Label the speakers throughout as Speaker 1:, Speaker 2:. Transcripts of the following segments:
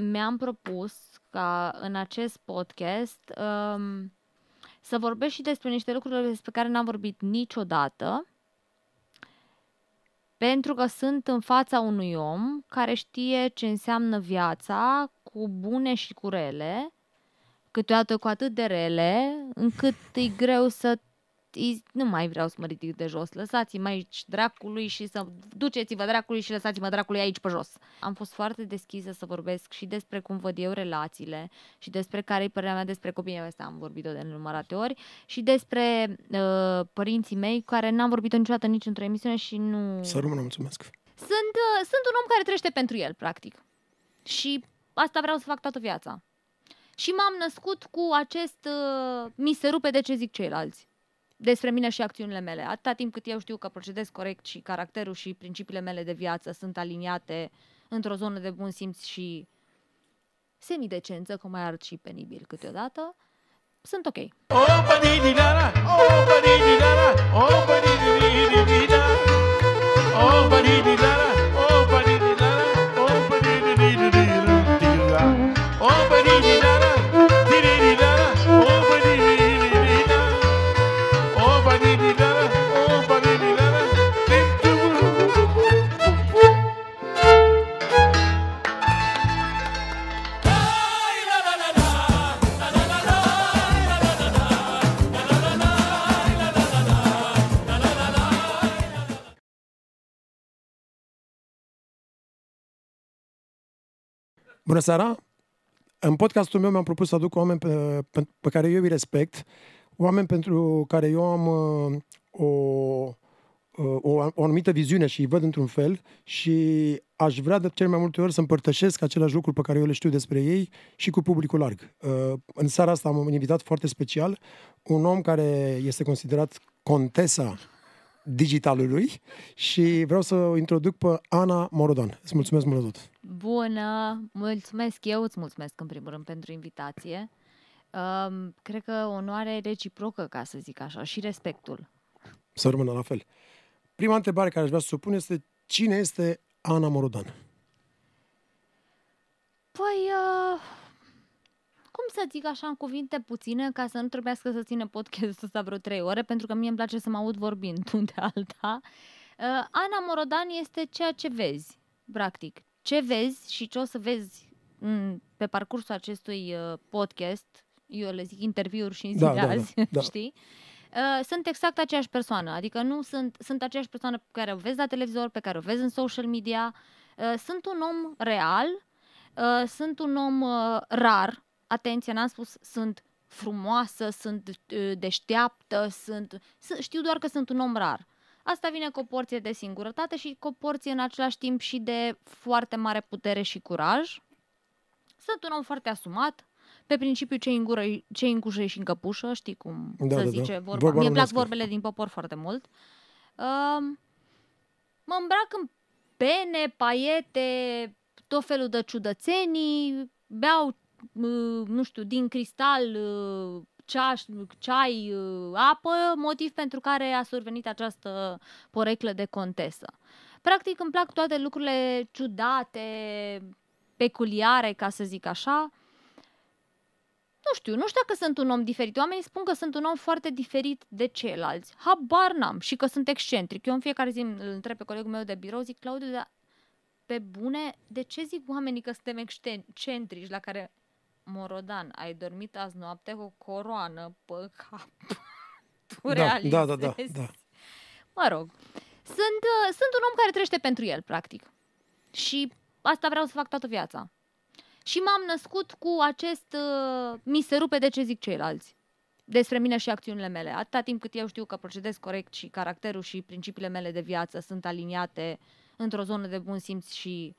Speaker 1: Mi-am propus ca în acest podcast um, să vorbesc și despre niște lucruri despre care n-am vorbit niciodată, pentru că sunt în fața unui om care știe ce înseamnă viața cu bune și cu rele, câteodată cu atât de rele, încât e greu să nu mai vreau să mă ridic de jos, lăsați-mă aici dracului și să duceți-vă dracului și lăsați-mă dracului aici pe jos. Am fost foarte deschisă să vorbesc și despre cum văd eu relațiile și despre care e părerea mea despre copiii mei, asta am vorbit-o de nenumărate ori, și despre uh, părinții mei, care n-am vorbit-o niciodată nici într-o emisiune și nu...
Speaker 2: Să rămână, mulțumesc.
Speaker 1: Sunt, uh, sunt un om care trăiește pentru el, practic. Și asta vreau să fac toată viața. Și m-am născut cu acest uh, mi se rupe de ce zic ceilalți despre mine și acțiunile mele. Atâta timp cât eu știu că procedez corect și caracterul și principiile mele de viață sunt aliniate într-o zonă de bun simț și semidecență, cum mai arăt și penibil câteodată, sunt ok.
Speaker 2: Bună seara! În podcastul meu mi-am propus să aduc oameni pe, pe, pe care eu îi respect, oameni pentru care eu am uh, o, uh, o, o anumită viziune și îi văd într-un fel și aș vrea de cel mai multe ori să împărtășesc același lucruri pe care eu le știu despre ei și cu publicul larg. Uh, în seara asta am invitat foarte special un om care este considerat contesa digitalului și vreau să o introduc pe Ana Morodan. Îți mulțumesc mult tot!
Speaker 1: Bună! Mulțumesc eu, îți mulțumesc în primul rând pentru invitație. Um, cred că onoare reciprocă, ca să zic așa, și respectul.
Speaker 2: Să rămână la fel. Prima întrebare care aș vrea să o pun este cine este Ana Morodan?
Speaker 1: Păi, uh, cum să zic așa în cuvinte puține, ca să nu trebuiască să ține podcastul ăsta vreo trei ore, pentru că mie îmi place să mă aud vorbind, nu de alta. Uh, Ana Morodan este ceea ce vezi, practic. Ce vezi și ce o să vezi în, pe parcursul acestui uh, podcast, eu le zic interviuri și în da, da, azi, da, da. știi? Uh, sunt exact aceeași persoană, adică nu sunt, sunt aceeași persoană pe care o vezi la televizor, pe care o vezi în social media. Uh, sunt un om real, uh, sunt un om uh, rar, atenție, n-am spus sunt frumoasă, sunt uh, deșteaptă, sunt, știu doar că sunt un om rar. Asta vine cu o porție de singurătate și cu o porție în același timp și de foarte mare putere și curaj. Sunt un om foarte asumat, pe principiu ce în, gură, ce în cușă și în căpușă, știi cum da, se da, zice da. vorba. Vorba Mie plac vorbele din popor foarte mult. Uh, mă îmbrac în pene, paiete, tot felul de ciudățenii, beau nu știu, din cristal, ceaș, ceai, apă, motiv pentru care a survenit această poreclă de contesă. Practic îmi plac toate lucrurile ciudate, peculiare, ca să zic așa. Nu știu, nu știu dacă sunt un om diferit. Oamenii spun că sunt un om foarte diferit de ceilalți. Habar n-am și că sunt excentric. Eu în fiecare zi îl întreb pe colegul meu de birou, zic, Claudiu, dar pe bune, de ce zic oamenii că suntem excentrici, la care Morodan, ai dormit azi noapte cu o coroană pe cap. tu da,
Speaker 2: da, da, da, da.
Speaker 1: Mă rog, sunt, uh, sunt un om care trăiește pentru el, practic. Și asta vreau să fac toată viața. Și m-am născut cu acest uh, mi se rupe de ce zic ceilalți despre mine și acțiunile mele. Atâta timp cât eu știu că procedez corect și caracterul și principiile mele de viață sunt aliniate într-o zonă de bun simț și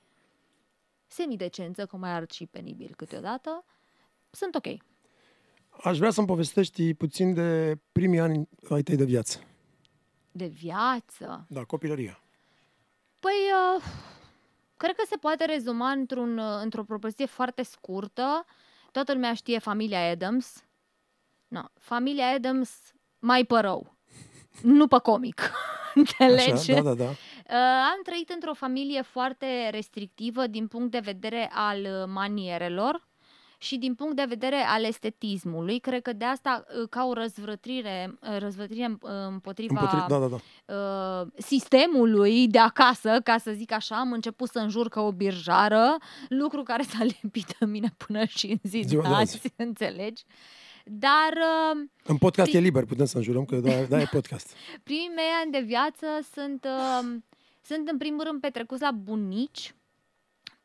Speaker 1: semidecență, cum mai arăt și penibil câteodată, sunt ok.
Speaker 2: Aș vrea să-mi povestești puțin de primii ani ai tăi de viață.
Speaker 1: De viață?
Speaker 2: Da, copilăria.
Speaker 1: Păi, uh, cred că se poate rezuma într-un, uh, într-o propoziție foarte scurtă. Toată lumea știe familia Adams. No, familia Adams mai pe rău. nu pe comic. Înțelegi?
Speaker 2: Așa, da, da, da.
Speaker 1: am trăit într-o familie foarte restrictivă din punct de vedere al uh, manierelor și din punct de vedere al estetismului. Cred că de asta, uh, ca o răzvrătrire, uh, răzvrătrire uh, împotriva
Speaker 2: Împotri- da, da, da.
Speaker 1: uh, sistemului de acasă, ca să zic așa, am început să înjur ca o birjară, lucru care s-a lipit în mine până și în zi
Speaker 2: Ziua
Speaker 1: de
Speaker 2: de
Speaker 1: azi,
Speaker 2: azi.
Speaker 1: înțelegi? Dar uh,
Speaker 2: În podcast
Speaker 1: Pri-
Speaker 2: e liber, putem să înjurăm, că da, da e podcast.
Speaker 1: primii mei ani de viață sunt, uh, sunt în primul rând petrecuți la bunici,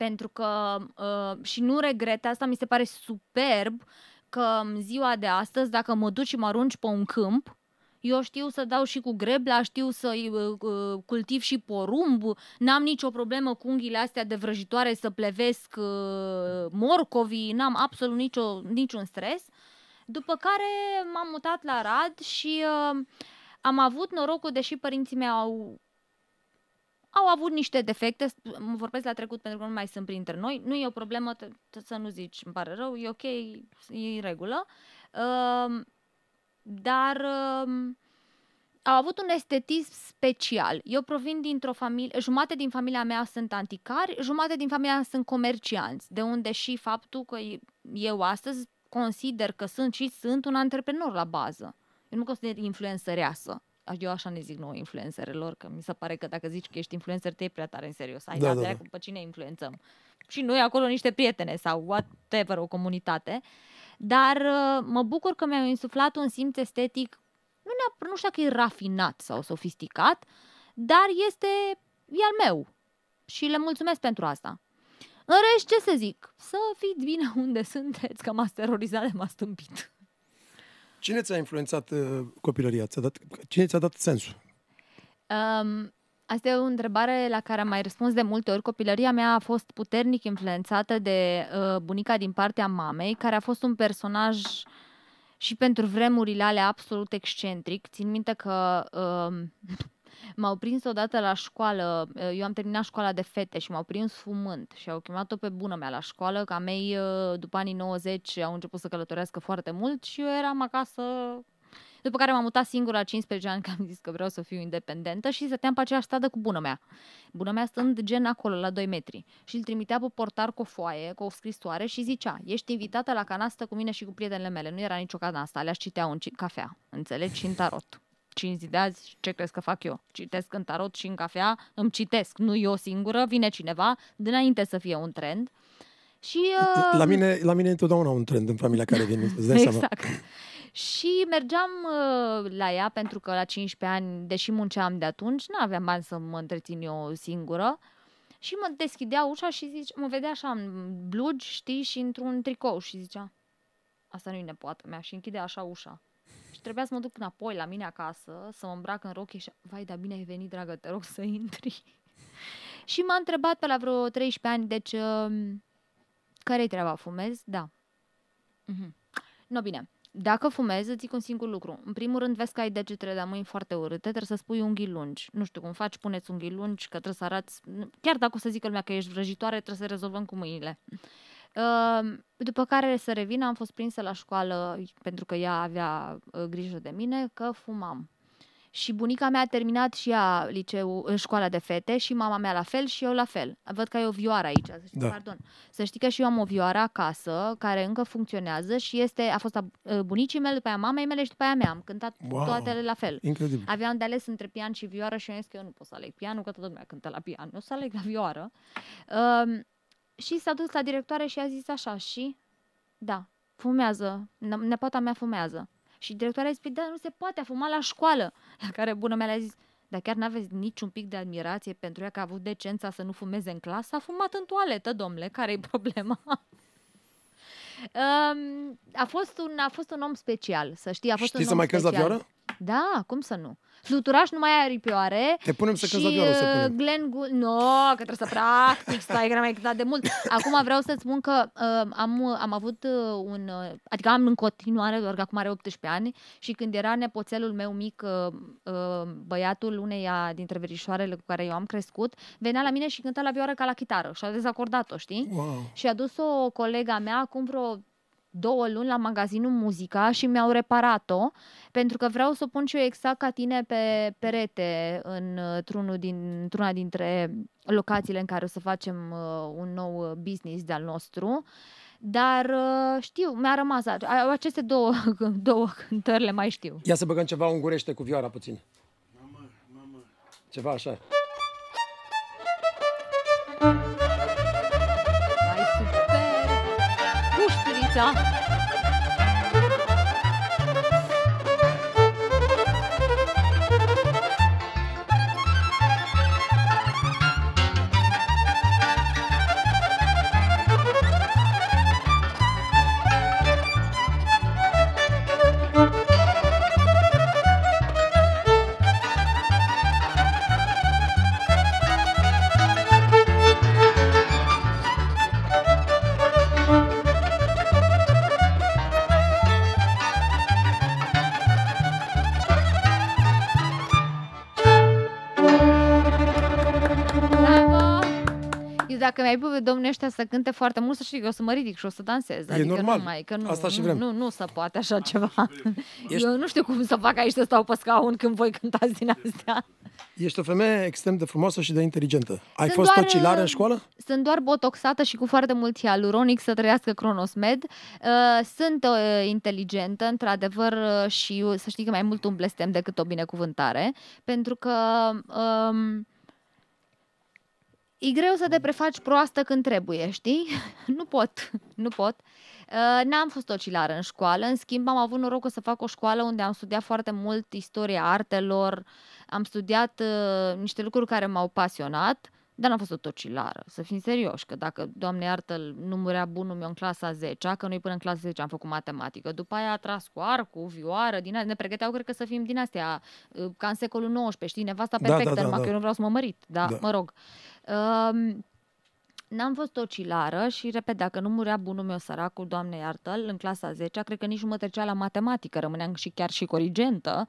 Speaker 1: pentru că, uh, și nu regret, asta mi se pare superb, că în ziua de astăzi, dacă mă duci și mă arunci pe un câmp, eu știu să dau și cu grebla, știu să uh, uh, cultiv și porumb, n-am nicio problemă cu unghiile astea de vrăjitoare să plevesc uh, morcovii, n-am absolut nicio, niciun stres. După care m-am mutat la Rad și uh, am avut norocul, deși părinții mei au au avut niște defecte, mă vorbesc la trecut pentru că nu mai sunt printre noi, nu e o problemă t- t- să nu zici, îmi pare rău, e ok, e în regulă, uh, dar uh, au avut un estetism special. Eu provin dintr-o familie, jumate din familia mea sunt anticari, jumate din familia mea sunt comercianți, de unde și faptul că eu astăzi consider că sunt și sunt un antreprenor la bază. Eu nu mă consider influențăreasă. Eu așa ne zic nouă influencerelor, că mi se pare că dacă zici că ești influencer, te iei prea tare în serios. Hai,
Speaker 2: Da,
Speaker 1: da,
Speaker 2: da,
Speaker 1: da,
Speaker 2: da.
Speaker 1: da. pe cine influențăm? Și noi acolo niște prietene sau whatever, o comunitate. Dar uh, mă bucur că mi-au insuflat un simț estetic, nu, neapărat, nu știu dacă e rafinat sau sofisticat, dar este, e al meu. Și le mulțumesc pentru asta. În rest, ce să zic? Să fiți bine unde sunteți, că m-ați terorizat de m-a stâmpit.
Speaker 2: Cine ți-a influențat uh, copilăria? Ți-a dat, cine ți-a dat sensul?
Speaker 1: Um, asta e o întrebare la care am mai răspuns de multe ori. Copilăria mea a fost puternic influențată de uh, bunica din partea mamei, care a fost un personaj și pentru vremurile alea absolut excentric. Țin minte că uh, m-au prins odată la școală, uh, eu am terminat școala de fete și m-au prins fumând și au chemat-o pe bună mea la școală, că a mei uh, după anii 90 au început să călătorească foarte mult și eu eram acasă după care m-am mutat singură la 15 ani, că am zis că vreau să fiu independentă și stăteam pe aceeași stradă cu bună mea. Bună mea stând gen acolo, la 2 metri. Și îl trimitea pe portar cu o foaie, cu o scrisoare și zicea, ești invitată la canastă cu mine și cu prietenele mele. Nu era nicio canastă, alea citeau în ci- cafea, înțelegi, și în tarot. 5 zi de azi, ce crezi că fac eu? Citesc în tarot și în cafea, îmi citesc, nu eu singură, vine cineva, dinainte să fie un trend. Și, uh,
Speaker 2: La mine, la mine e întotdeauna un trend în familia care vine, îți dai seama.
Speaker 1: exact. Și mergeam uh, la ea pentru că la 15 ani, deși munceam de atunci, nu aveam bani să mă întrețin eu singură. Și mă deschidea ușa și zice, mă vedea așa în blugi, știi, și într-un tricou și zicea, asta nu-i nepoată mea și închidea așa ușa. Și trebuia să mă duc înapoi la mine acasă, să mă îmbrac în rochie și, vai, dar bine ai venit, dragă, te rog să intri. și m-a întrebat pe la vreo 13 ani, deci, uh, care-i treaba, fumezi? Da. Mhm. No, bine. Dacă fumezi, îți zic un singur lucru. În primul rând, vezi că ai degetele de mâini foarte urâte, trebuie să spui unghii lungi. Nu știu cum faci, puneți unghii lungi, că trebuie să arăți... Chiar dacă o să zică lumea că ești vrăjitoare, trebuie să rezolvăm cu mâinile. Uh, După care să revin, am fost prinsă la școală, pentru că ea avea uh, grijă de mine, că fumam. Și bunica mea a terminat și ea liceu, uh, școala de fete și mama mea la fel și eu la fel. Văd că ai o vioară aici, să știi,
Speaker 2: Da.
Speaker 1: pardon. Să știi că și eu am o vioară acasă, care încă funcționează și este, a fost a uh, bunicii mele, după aia mamei mele și după aia mea. Am cântat
Speaker 2: Wow.
Speaker 1: toate la fel.
Speaker 2: Incredibil.
Speaker 1: Aveam de ales între pian și vioară și eu am zis că eu nu pot să aleg pianul, că toată lumea cântă la pian. Eu o să aleg la vioară. Um, și s-a dus la directoare și a zis așa, și? Da, fumează, Ne- nepoata mea fumează. Și directoarea a zis, "Păi da, nu se poate, a fumat la școală. La care bună mea le-a zis, dar chiar n-aveți niciun pic de admirație pentru ea că a avut decența să nu fumeze în clasă? A fumat în toaletă, domnule, care-i problema? Um, a, fost un, a fost un om special, să știi, a fost
Speaker 2: Știți
Speaker 1: un
Speaker 2: să
Speaker 1: om
Speaker 2: mai cânti la
Speaker 1: special.
Speaker 2: vioară?
Speaker 1: Da, cum să nu? Fluturaș nu mai are aripioare.
Speaker 2: Te punem să
Speaker 1: și
Speaker 2: cânti la vioară o
Speaker 1: uh,
Speaker 2: săptămână.
Speaker 1: Glenn Gould... Nu, că trebuie să practic, stai că n-am mai cântat de mult. Acum vreau să-ți spun că uh, am, am avut uh, un... Uh, adică am în continuare, doar că acum are 18 ani și când era nepoțelul meu mic, uh, uh, băiatul uneia dintre verișoarele cu care eu am crescut, venea la mine și cânta la vioară ca la chitară și a dezacordat-o, știi?
Speaker 2: Wow.
Speaker 1: Și a dus o colega mea acum vreo două luni la magazinul Muzica și mi-au reparat-o pentru că vreau să o pun și eu exact ca tine pe perete într-unul din, într-una dintre locațiile în care o să facem uh, un nou business de-al nostru. Dar uh, știu, mi-a rămas a- aceste două, două cântări le mai știu.
Speaker 2: Ia să băgăm ceva ungurește cu vioara puțin.
Speaker 3: Mamă, mamă.
Speaker 2: Ceva așa.
Speaker 1: 娘 dacă mi-ai pus pe domnul ăștia să cânte foarte mult, să știi că o să mă ridic și o să dansez.
Speaker 2: E
Speaker 1: adică
Speaker 2: normal.
Speaker 1: Nu mai, că nu,
Speaker 2: Asta și
Speaker 1: nu,
Speaker 2: vrem.
Speaker 1: Nu, nu se poate așa ceva.
Speaker 2: Ești-
Speaker 1: Eu nu știu cum să fac aici să stau pe scaun când voi cântați din astea.
Speaker 2: Ești o femeie extrem de frumoasă și de inteligentă. Ai
Speaker 1: Sunt
Speaker 2: fost
Speaker 1: doar,
Speaker 2: tocilară în
Speaker 1: uh,
Speaker 2: școală?
Speaker 1: Sunt doar botoxată și cu foarte mult hialuronic să trăiască Cronosmed. Uh, Sunt uh, inteligentă, într-adevăr, uh, și uh, să știi că mai mult un blestem decât o binecuvântare, pentru că um, e greu să te prefaci proastă când trebuie, știi? nu pot, nu pot. Uh, N-am fost tocilară în școală, în schimb am avut norocul să fac o școală unde am studiat foarte mult istoria artelor, am studiat uh, niște lucruri care m-au pasionat, dar n-am fost o tocilară, să fim serioși, că dacă, Doamne iartă, nu murea bunul meu în clasa 10 că noi până în clasa 10 am făcut matematică, după aia a tras cu arcul, vioară, din astea, ne pregăteau, cred că să fim din astea, uh, ca în secolul XIX, știi, nevasta
Speaker 2: Da,
Speaker 1: perfectă,
Speaker 2: da, da,
Speaker 1: numai
Speaker 2: da.
Speaker 1: că eu nu vreau să mă mărit, da,
Speaker 2: Da.
Speaker 1: mă rog. Um, N-am fost tocilară și, repet, dacă nu murea bunul meu săracul, Doamne iartă-l, în clasa 10 cred că nici nu mă trecea la matematică, rămâneam și chiar și corigentă.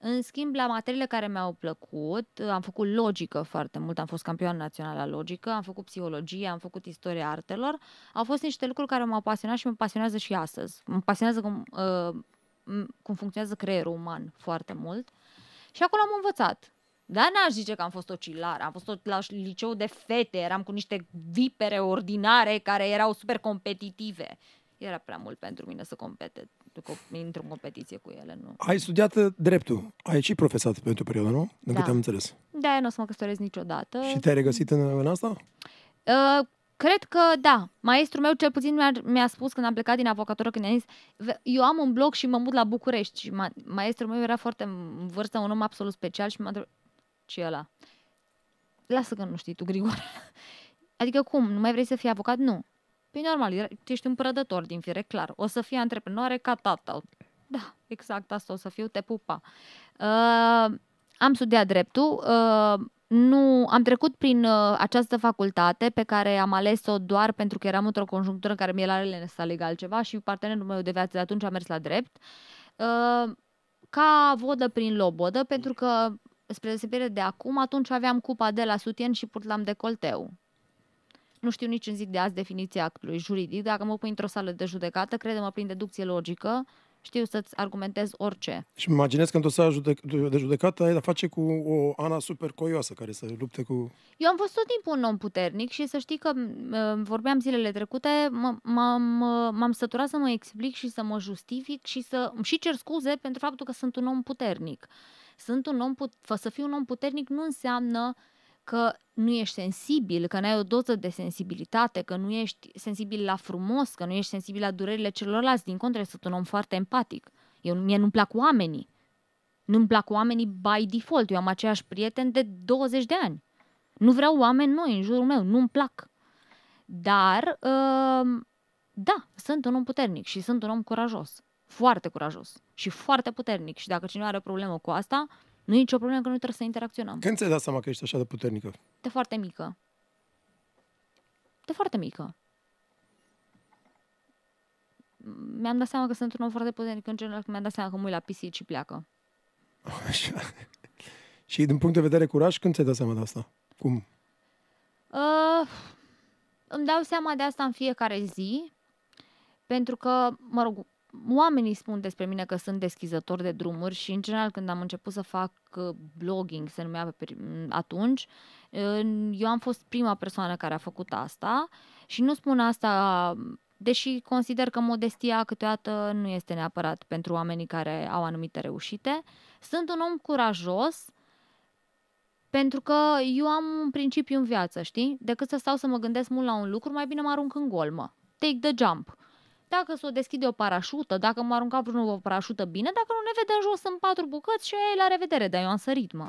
Speaker 1: În schimb, la materiile care mi-au plăcut, am făcut logică foarte mult, am fost campioană națională la logică, am făcut psihologie, am făcut istoria artelor. Au fost niște lucruri care m-au pasionat și mă pasionează și astăzi. Mă pasionează cum, uh, m- cum funcționează creierul uman foarte mult. Și acolo am învățat. Dar n-aș zice că am fost tocilară, am fost tot la liceu de fete, eram cu niște vipere ordinare care erau super competitive. Era prea mult pentru mine să compete, co- intru în competiție cu ele, nu.
Speaker 2: Ai studiat uh, dreptul. Ai și profesat pentru o perioadă, nu? Din
Speaker 1: Da.
Speaker 2: câte am înțeles.
Speaker 1: De-aia nu o să mă căsătoresc niciodată.
Speaker 2: Și te-ai regăsit în, în asta?
Speaker 1: Uh, cred că da. Maestrul meu cel puțin mi-a, mi-a spus când am plecat din avocatură, când i-a zis, "Ve- eu am un blog și mă mut la București. Și ma- maestrul meu era foarte în vârstă, un om absolut special și m-a întrebat, ce e ăla? Lasă că nu știi tu, Grigore. Adică cum? Nu mai vrei să fii avocat? Nu. Păi normal, era- tu ești un prădător din fire, clar. O să fii antreprenoare ca tata. Da, exact asta o să fiu, te pupa. Uh, am studiat dreptul, uh, nu, am trecut prin uh, această facultate pe care am ales-o doar pentru că eram într-o conjunctură în care mi era lene să aleg altceva și partenerul meu de viață de atunci a mers la drept. Uh, ca vodă prin lobodă, pentru că, spre deosebire de acum, atunci aveam cupa de la sutien și purtam decolteu. Nu știu nici în zi de azi definiția actului juridic. Dacă mă pui într-o sală de judecată, crede-mă prin deducție logică, știu să-ți argumentez orice.
Speaker 2: Și îmi imaginez că într-o sală judec- de judecată ai de face cu o Ana super coioasă care se lupte cu...
Speaker 1: Eu am fost tot timpul un om puternic și să știi că m, vorbeam zilele trecute, m- m-am, m-am săturat să mă explic și să mă justific și să și cer scuze pentru faptul că sunt un om puternic. Sunt un om put- fă- să fii un om puternic nu înseamnă că nu ești sensibil, că n-ai o doză de sensibilitate, că nu ești sensibil la frumos, că nu ești sensibil la durerile celorlalți. Din contră, sunt un om foarte empatic. Eu, mie nu-mi plac oamenii. Nu-mi plac oamenii by default. Eu am aceiași prieteni de 20 de ani. Nu vreau oameni noi în jurul meu, nu-mi plac. Dar, uh, da, sunt un om puternic și sunt un om curajos. Foarte curajos și foarte puternic. Și dacă cineva are problemă cu asta, nu e nicio problemă că noi trebuie să interacționăm.
Speaker 2: Când ți-ai dat seama că ești așa de puternică?
Speaker 1: De foarte mică. De foarte mică. Mi-am dat seama că sunt un om foarte puternic în general, când mi-am dat seama că mă uit la pisici și pleacă.
Speaker 2: Așa. și din punct de vedere curaj, când ți-ai dat seama de asta? Cum?
Speaker 1: Uh, îmi dau seama de asta în fiecare zi, pentru că, mă rog, oamenii spun despre mine că sunt deschizător de drumuri și, în general, când am început să fac uh, blogging, se numea pe peri- atunci, uh, eu am fost prima persoană care a făcut asta și nu spun asta deși consider că modestia câteodată nu este neapărat pentru oamenii care au anumite reușite. Sunt un om curajos pentru că eu am un principiu în viață, știi? Decât să stau să mă gândesc mult la un lucru, mai bine mă arunc în golmă. Take the jump. Dacă s-o deschide o parașută, dacă m-a aruncat vreunul o parașută bine, dacă nu ne vedem jos în patru bucăți și aia e la revedere, dar eu am sărit, mă.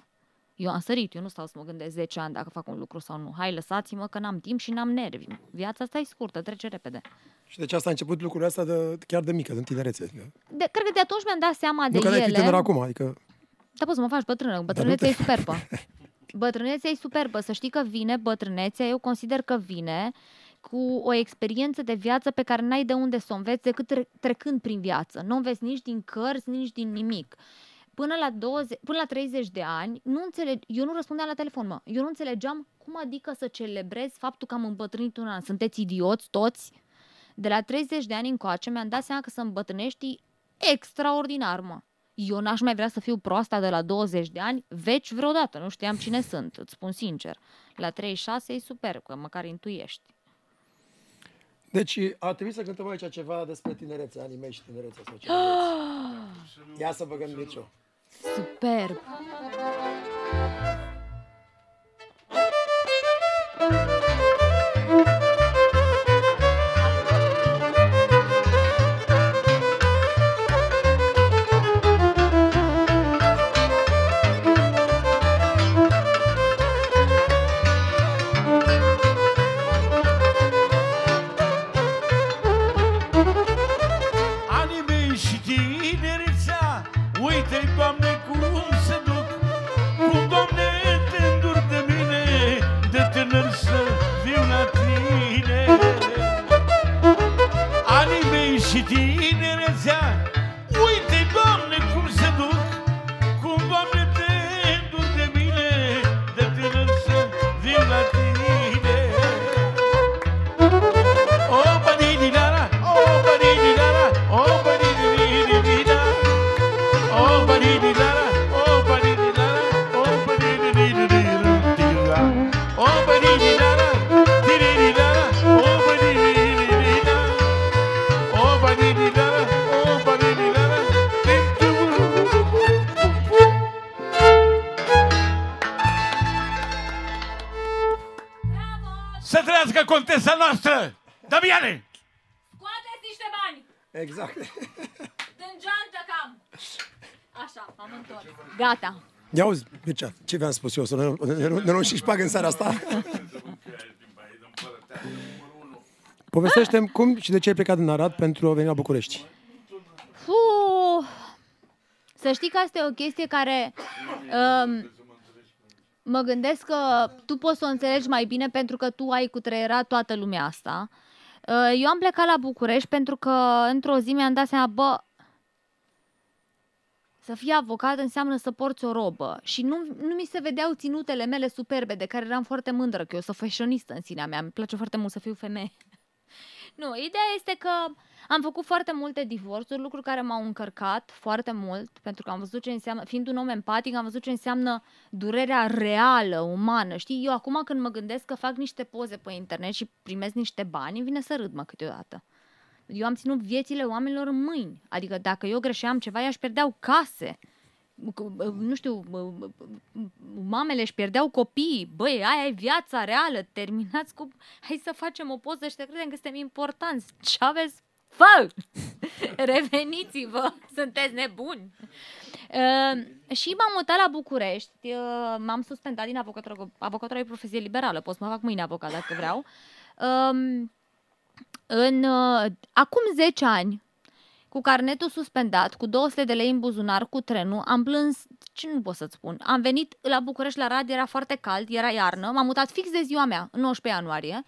Speaker 1: Eu am sărit, eu nu stau să mă gândesc 10 ani dacă fac un lucru sau nu. Hai, lăsați-mă că n-am timp și n-am nervi. Viața asta e scurtă, trece repede.
Speaker 2: Și deci asta a început lucrurile astea de, chiar de mică, din tinerețe.
Speaker 1: De, cred că de atunci mi-am dat seama
Speaker 2: nu
Speaker 1: de
Speaker 2: că
Speaker 1: ele.
Speaker 2: fi tânăr acum, adică...
Speaker 1: Da, poți să mă faci bătrână. Bătrânețea e superbă. Bătrânețea e superbă. Să știi că vine bătrânețea, eu consider că vine cu o experiență de viață pe care n-ai de unde să o înveți decât tre- trecând prin viață. Nu înveți nici din cărți, nici din nimic. Până la, 20, până la 30 de ani, nu înțeleg, eu nu răspundeam la telefon, mă. Eu nu înțelegeam cum adică să celebrez faptul că am îmbătrânit un an. Sunteți idioți toți? De la 30 de ani încoace mi-am dat seama că să îmbătrânești extraordinar, mă. Eu n-aș mai vrea să fiu proasta de la 20 de ani, veci vreodată, nu știam cine sunt, îți spun sincer. La 36 e super, că măcar intuiești.
Speaker 2: Deci a trebuit să cântăm aici ceva despre tinerețe, anii mei și tinerețe sau ceva. Ia să băgăm Mircea.
Speaker 1: Superb!
Speaker 3: Noastră, Damiane!
Speaker 1: Scoateți niște bani!
Speaker 2: Exact.
Speaker 1: Din geantă cam! Așa, am întors. Gata.
Speaker 2: Ia uzi, Mircea, ce v-am spus eu? Să ne, ne, ne luăm și șpag în seara asta? Povestește-mi cum și de ce ai plecat din Arad pentru a veni la București.
Speaker 1: Fuh. Să știi că asta e o chestie care um, mă gândesc că tu poți să o înțelegi mai bine pentru că tu ai cutreierat toată lumea asta. Uh, Eu am plecat la București pentru că într-o zi mi-am dat seama, bă, să fii avocat înseamnă să porți o robă și nu, nu mi se vedeau ținutele mele superbe de care eram foarte mândră, că eu sunt fashionistă în sinea mea, îmi place foarte mult să fiu femeie. Nu, ideea este că am făcut foarte multe divorțuri, lucruri care m-au încărcat foarte mult, pentru că am văzut ce înseamnă, fiind un om empatic, am văzut ce înseamnă durerea reală, umană. Știi, eu acum când mă gândesc că fac niște poze pe internet și primesc niște bani, îmi vine să râd mă câteodată. Eu am ținut viețile oamenilor în mâini. Adică dacă eu greșeam ceva, ea își pierdeau case. Nu știu, mamele își pierdeau copii. Băi, aia e viața reală. Terminați cu... Hai să facem o poză și să credem că suntem importanți. Ce aveți? Fă! Reveniți-vă! Sunteți nebuni! Uh, și m-am mutat la București, uh, m-am suspendat din avocatură, avocatura e profesie liberală, pot să mă fac mâine avocat dacă vreau. Uh, în, uh, acum 10 ani, cu carnetul suspendat, cu 200 de lei în buzunar, cu trenul, am plâns, ce nu pot să-ți spun, am venit la București la rad, era foarte cald, era iarnă, m-am mutat fix de ziua mea, în 19 ianuarie,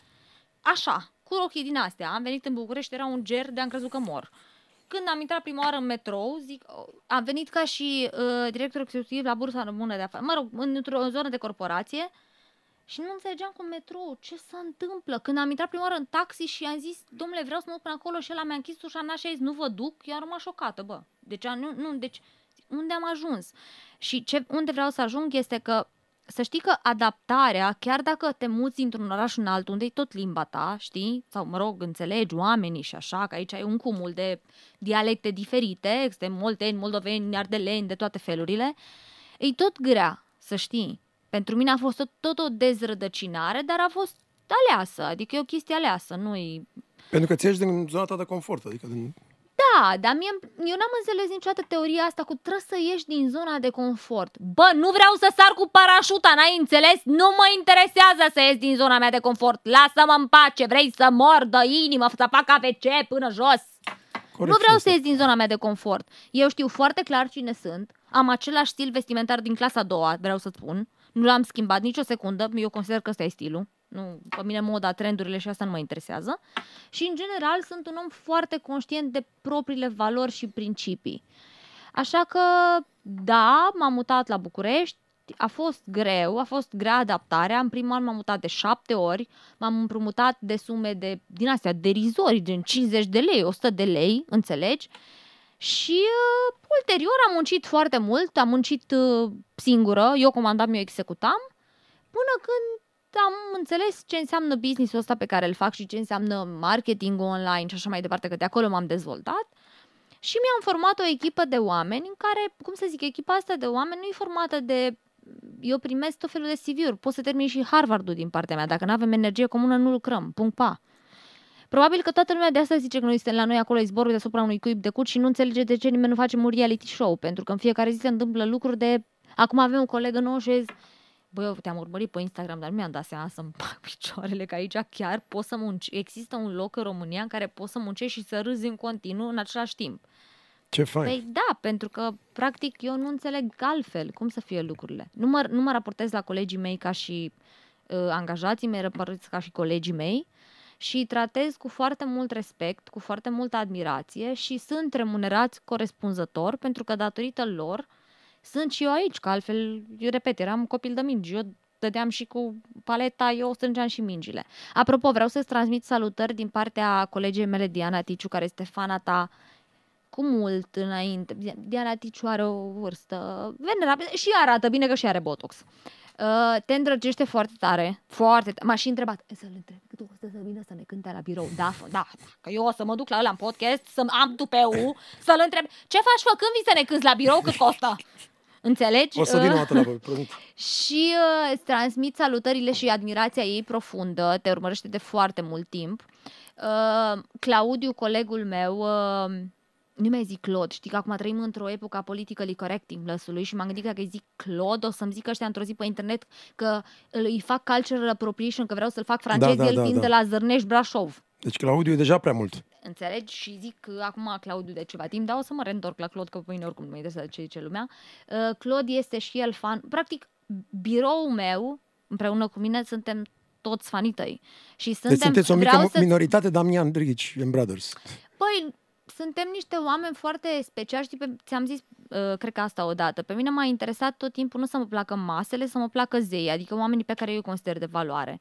Speaker 1: așa, cu rochii din astea, am venit în București, era un ger de am crezut că mor. Când am intrat prima oară în metrou, zic, am venit ca și uh, director executiv la Bursa Română de Afaceri, mă rog, într-o zonă de corporație, Și nu înțelegeam cu metrou ce se întâmplă. Când am intrat prima oară în taxi și am zis, domnule, vreau să mă duc până acolo și ăla mi-a închis ușa n și a zis, nu vă duc, eu am rămas șocată, bă. Deci, nu, nu, deci unde am ajuns? Și ce, unde vreau să ajung este că să știi că adaptarea, chiar dacă te muți într-un oraș în altul, unde e tot limba ta, știi? Sau, mă rog, înțelegi oamenii și așa, că aici ai un cumul de dialecte diferite, de molteni, moldoveni, ardeleni, de toate felurile, e tot grea, să știi. Pentru mine a fost tot, tot o dezrădăcinare, dar a fost aleasă, adică e o chestie aleasă, nu e...
Speaker 2: Pentru că ți ești din zona ta de confort, adică din
Speaker 1: da, dar mie, eu n-am înțeles niciodată teoria asta cu trebuie să ieși din zona de confort. Bă, nu vreau să sar cu parașuta, n-ai înțeles? Nu mă interesează să ies din zona mea de confort. Lasă-mă în pace, vrei să mor de inimă, să fac AVC până jos. Corect nu vreau să ies din zona mea de confort. Eu știu foarte clar cine sunt. Am același stil vestimentar din clasa a doua, vreau să spun. Nu l-am schimbat nicio secundă, eu consider că ăsta e stilul. Nu, pe mine moda, trendurile și asta nu mă interesează. Și, în general, sunt un om foarte conștient de propriile valori și principii. Așa că, da, m-am mutat la București, a fost greu, a fost grea adaptarea. În primul an m-am mutat de șapte ori, m-am împrumutat de sume de, din astea derizori, gen 50 de lei, 100 de lei, înțelegi? Și uh, ulterior am muncit foarte mult, am muncit uh, singură, eu comandam, eu executam, până când am înțeles ce înseamnă businessul ăsta pe care îl fac și ce înseamnă marketing online și așa mai departe, că de acolo m-am dezvoltat. Și mi-am format o echipă de oameni în care, cum să zic, echipa asta de oameni nu e formată de eu primesc tot felul de CV-uri. Pot să termin și Harvard-ul din partea mea. Dacă nu avem energie comună, nu lucrăm. Punct pa. Probabil că toată lumea de asta zice că noi suntem la noi acolo zborul deasupra unui cuib de cut și nu înțelege de ce nimeni nu face un reality show, pentru că în fiecare zi se întâmplă lucruri de... Acum avem un coleg nou și Băi, eu te-am urmărit pe Instagram, dar nu mi-am dat seama să-mi fac picioarele, că aici chiar poți să munci. Există un loc în România în care poți să muncești și să râzi în continuu în același timp.
Speaker 2: Ce fain.
Speaker 1: Păi da, pentru că, practic, eu nu înțeleg altfel cum să fie lucrurile. Nu mă, nu mă raportez la colegii mei ca și uh, angajații mei, raportez ca și colegii mei și îi tratez cu foarte mult respect, cu foarte multă admirație și sunt remunerați corespunzător pentru că datorită lor uh, sunt și eu aici, că altfel, eu repet, eram copil de mingi, eu dădeam și cu paleta, eu strângeam și mingile. Apropo, vreau să-ți transmit salutări din partea colegei mele, Diana Ticiu, care este fana ta cu mult înainte. Diana Ticiu are o vârstă venerabilă și arată bine că și are botox. Uh, te îndrăgește foarte tare, foarte tare. M-aș și întrebat, să-l întreb, cât o să vină să ne cânte la birou? Da, da, că eu o să mă duc la ăla în podcast, să am tupeu, să-l întreb, ce faci fă când vii să ne cânti la birou, cât costă? Înțelegi?
Speaker 2: O să vin o dată la voi,
Speaker 1: Și uh, îți transmit salutările și admirația ei profundă, te urmărește de foarte mult timp. Uh, Claudiu, colegul meu, uh, nu mai zic Claude, știi că acum trăim într-o epocă a politically correcting lăsului și m-am gândit că dacă îi zic Claude, o să-mi zic ăștia într-o zi pe internet că îi fac cultural appropriation, că vreau să-l fac francez, da, da, el da, fiind da. de la Zărnești Brașov.
Speaker 2: Deci Claudiu e deja prea mult.
Speaker 1: Înțelegi? Și zic că acum Claudiu de ceva timp, dar o să mă reîntorc la Claude, că pe mine oricum nu mă interesează ce zice lumea. Uh, Claude este și el fan. Practic, biroul meu, împreună cu mine, suntem toți fanii tăi. Și deci suntem, deci
Speaker 2: sunteți o mică să... minoritate Damian Drici în Brothers.
Speaker 1: Păi, suntem niște oameni foarte speciali, știi, pe, ți-am zis, uh, cred că asta odată. Pe mine m-a interesat tot timpul nu să mă placă masele, să mă placă zei, adică oamenii pe care eu îi consider de valoare.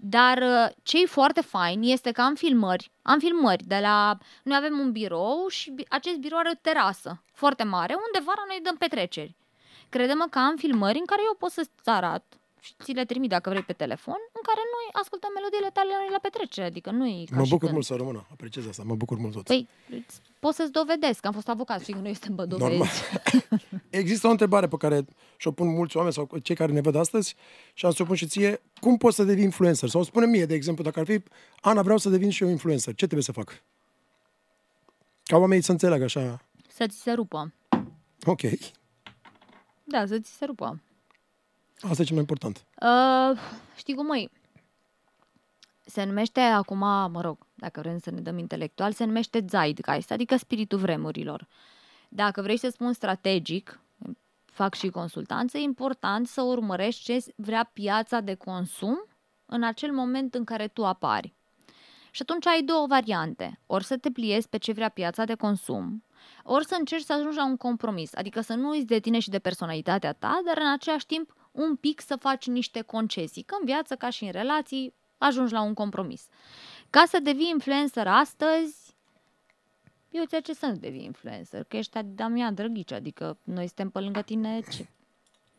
Speaker 1: Dar uh, ce e foarte fain este că am filmări, am filmări de la... Noi avem un birou și acest birou are o terasă foarte mare, unde vara noi dăm petreceri. Credem că am filmări în care eu pot să-ți arăt și ți le trimit dacă vrei pe telefon, în care noi ascultăm melodiile tale noi la petrecere, adică nu e
Speaker 2: Mă bucur când... mult să rămână, apreciez asta, mă bucur mult tot.
Speaker 1: Păi, pot să-ți dovedesc, că am fost avocat și că noi suntem bădovezi.
Speaker 2: Există o întrebare pe care și-o pun mulți oameni sau cei care ne văd astăzi și am să o pun și ție, cum poți să devii influencer? Sau spune mie, de exemplu, dacă ar fi, Ana, vreau să devin și eu influencer, ce trebuie să fac? Ca oamenii să înțeleagă așa.
Speaker 1: Să ți se rupă.
Speaker 2: Ok.
Speaker 1: Da, să ți se rupă.
Speaker 2: Asta e cel mai important.
Speaker 1: Uh, știi cum, măi? Se numește acum, mă rog, dacă vrem să ne dăm intelectual, se numește Zeitgeist, adică spiritul vremurilor. Dacă vrei să spun strategic, fac și consultanță, e important să urmărești ce vrea piața de consum în acel moment în care tu apari. Și atunci ai două variante. Ori să te pliezi pe ce vrea piața de consum, ori să încerci să ajungi la un compromis, adică să nu uiți de tine și de personalitatea ta, dar în același timp un pic să faci niște concesii. Că în viață, ca și în relații, ajungi la un compromis. Ca să devii influencer astăzi, eu ți ce să nu devii influencer, că ești Damian Drăghici, adică noi suntem pe lângă tine, ce?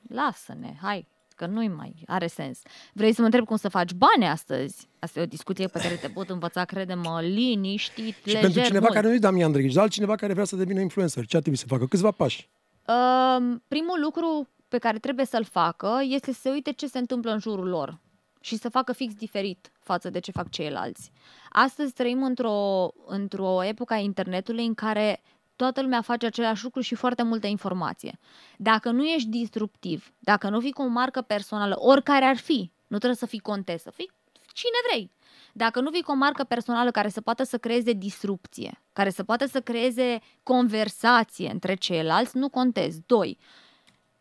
Speaker 1: lasă-ne, hai, că nu-i mai are sens. Vrei să mă întreb cum să faci bani astăzi? Asta e o discuție pe care te pot învăța, crede-mă, liniștit,
Speaker 2: Și
Speaker 1: lejer,
Speaker 2: pentru cineva
Speaker 1: mult.
Speaker 2: care nu e Damian Drăghici, dar altcineva care vrea să devină influencer, ce ar trebui să facă? Câțiva pași.
Speaker 1: Uh, primul lucru pe care trebuie să-l facă este să se uite ce se întâmplă în jurul lor și să facă fix diferit față de ce fac ceilalți. Astăzi trăim într-o, într-o epocă a internetului în care toată lumea face același lucru și foarte multă informație. Dacă nu ești disruptiv, dacă nu fii cu o marcă personală, oricare ar fi, nu trebuie să fii contesă, fii cine vrei. Dacă nu vii cu o marcă personală care să poată să creeze disrupție, care să poată să creeze conversație între ceilalți, nu contezi. Doi,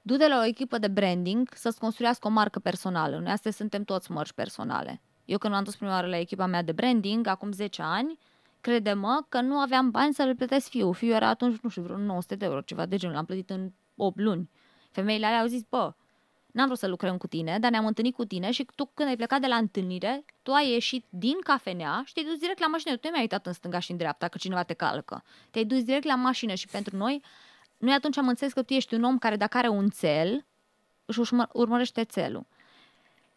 Speaker 1: du-te la o echipă de branding să-ți construiască o marcă personală. Noi astăzi suntem toți mărci personale. Eu când m-am dus prima oară la echipa mea de branding, acum 10 ani, crede-mă că nu aveam bani să le plătesc fiul. Fiul era atunci, nu știu, vreo 900 de euro, ceva de genul. L-am plătit în 8 luni. Femeile alea au zis, bă, n-am vrut să lucrăm cu tine, dar ne-am întâlnit cu tine și tu când ai plecat de la întâlnire, tu ai ieșit din cafenea și te-ai dus direct la mașină. Tu nu mi-ai uitat în stânga și în dreapta că cineva te calcă. Te-ai dus direct la mașină și pentru noi, noi atunci am înțeles că tu ești un om care dacă are un cel, își urmă- urmărește țelul.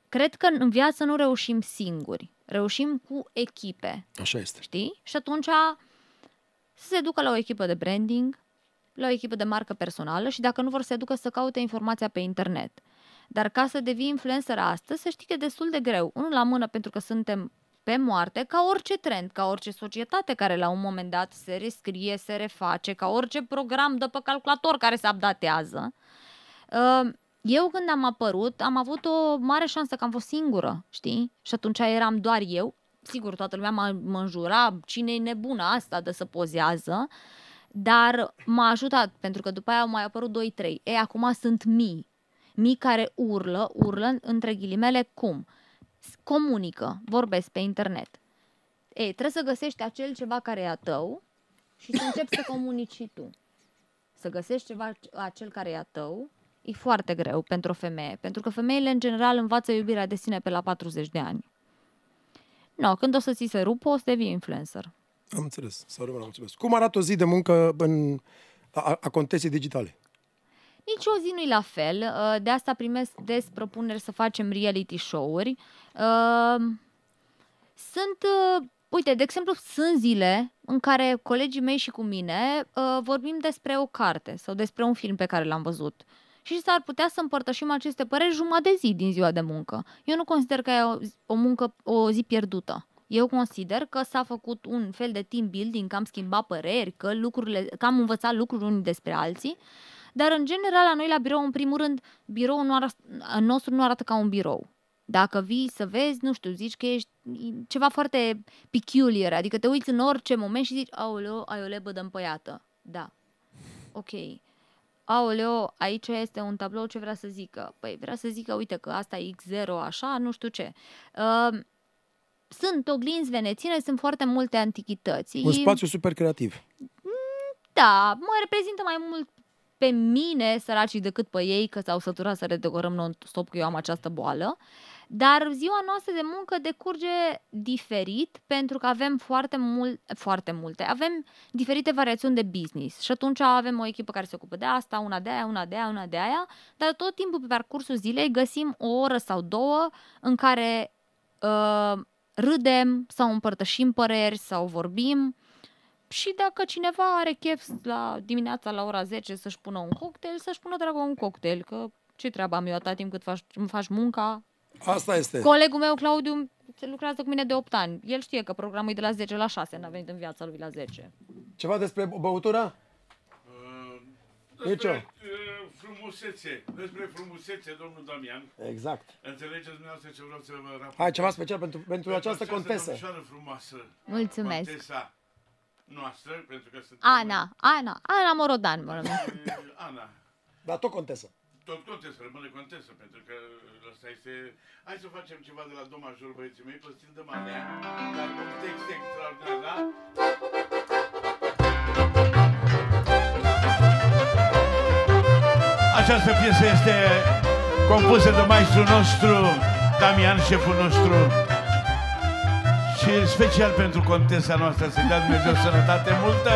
Speaker 1: Cred că în viață nu reușim singuri, reușim cu echipe,
Speaker 2: Așa este.
Speaker 1: știi? Și atunci să se ducă la o echipă de branding, la o echipă de marcă personală și dacă nu vor să se ducă să caute informația pe internet. Dar ca să devii influencer astăzi, să știi că e destul de greu. Unul la mână pentru că suntem pe moarte, ca orice trend, ca orice societate care la un moment dat se rescrie, se reface, ca orice program de pe calculator care se updatează. Uh, Eu când am apărut, am avut o mare șansă că am fost singură, știi? Și atunci eram doar eu. Sigur, toată lumea mă, mă înjura, cine e nebună asta de să pozează, dar m-a ajutat, pentru că după aia au mai apărut 2-3. Ei, acum sunt mii. Mii care urlă, urlă între ghilimele cum? S- Comunică, vorbesc pe internet. Ei, trebuie să găsești acel ceva care e a tău și să începi să comunici și tu. Să găsești ceva, acel care e a tău, e foarte greu pentru o femeie, pentru că femeile în general învață iubirea de sine pe la 40 de ani. No, când o să ți se rupă, o să devii influencer.
Speaker 2: Am înțeles. Să rămână, mulțumesc. Cum arată o zi de muncă în, a, a contestii digitale?
Speaker 1: Nici o zi nu-i la fel, uh, de asta primesc des propuneri să facem reality show-uri. Uh, Sunt, uh, uite, de exemplu, sunt zile în care colegii mei și cu mine uh, vorbim despre o carte sau despre un film pe care l-am văzut. Și s-ar putea să împărtășim aceste păreri jumătate de zi din ziua de muncă. Eu nu consider că e o, o muncă, o zi pierdută. Eu consider că s-a făcut un fel de team building, că am schimbat păreri, că, lucrurile, că am învățat lucruri unii despre alții, dar în general la noi la birou, în primul rând, biroul nu arată, al nostru nu arată ca un birou. Dacă vii să vezi, nu știu, zici că ești ceva foarte peculiar, adică te uiți în orice moment și zici, aoleo, ai o lebă de împăiată. Da. Ok. Aoleo, aici este un tablou ce vrea să zică. Păi vrea să zică, uite că asta e X0 așa, nu știu ce. Uh, sunt oglinzi venețiene, sunt foarte multe antichități.
Speaker 2: Un spațiu super creativ.
Speaker 1: Da, mă reprezintă mai mult pe mine, săracii, decât pe ei, că s-au săturat să redecorăm non-stop că eu am această boală. Dar ziua noastră de muncă decurge diferit pentru că avem foarte, mult, foarte multe. Avem diferite variațiuni de business și atunci avem o echipă care se ocupă de asta, una de aia, una de aia, una de aia, dar tot timpul pe parcursul zilei găsim o oră sau două în care uh, râdem sau împărtășim păreri sau vorbim și dacă cineva are chef la dimineața la ora 10 să-și pună un cocktail, să-și pună dragă un cocktail, că ce treabă am eu atâta timp cât faci, îmi faci munca?
Speaker 2: Asta este.
Speaker 1: Colegul meu, Claudiu, se lucrează cu mine de 8 ani. El știe că programul e de la 10 la 6, n-a venit în viața lui la 10.
Speaker 2: Ceva despre băutura? Nicio.
Speaker 3: Despre uh, frumusețe, despre frumusețe, domnul Damian.
Speaker 2: Exact.
Speaker 3: Înțelegeți dumneavoastră ce vreau să vă raportez?
Speaker 2: Hai, ceva special pentru, pentru această contesă.
Speaker 3: domnișoară frumoasă.
Speaker 1: Mulțumesc.
Speaker 3: Contesa noastră, pentru că sunt...
Speaker 1: Ana, Ana, Ana Morodan, mă numesc.
Speaker 3: Ana.
Speaker 2: Dar tot contesă.
Speaker 3: Tot contesă, rămâne contesă, pentru că ăsta este... Hai să facem ceva de la domajur, băieții mei, păstrând de manea, dar cu un text extraordinar, da? Această piesă este compusă de maestrul nostru, Damian, șeful nostru. Și special pentru contesa noastră, să dea Dumnezeu sănătate multă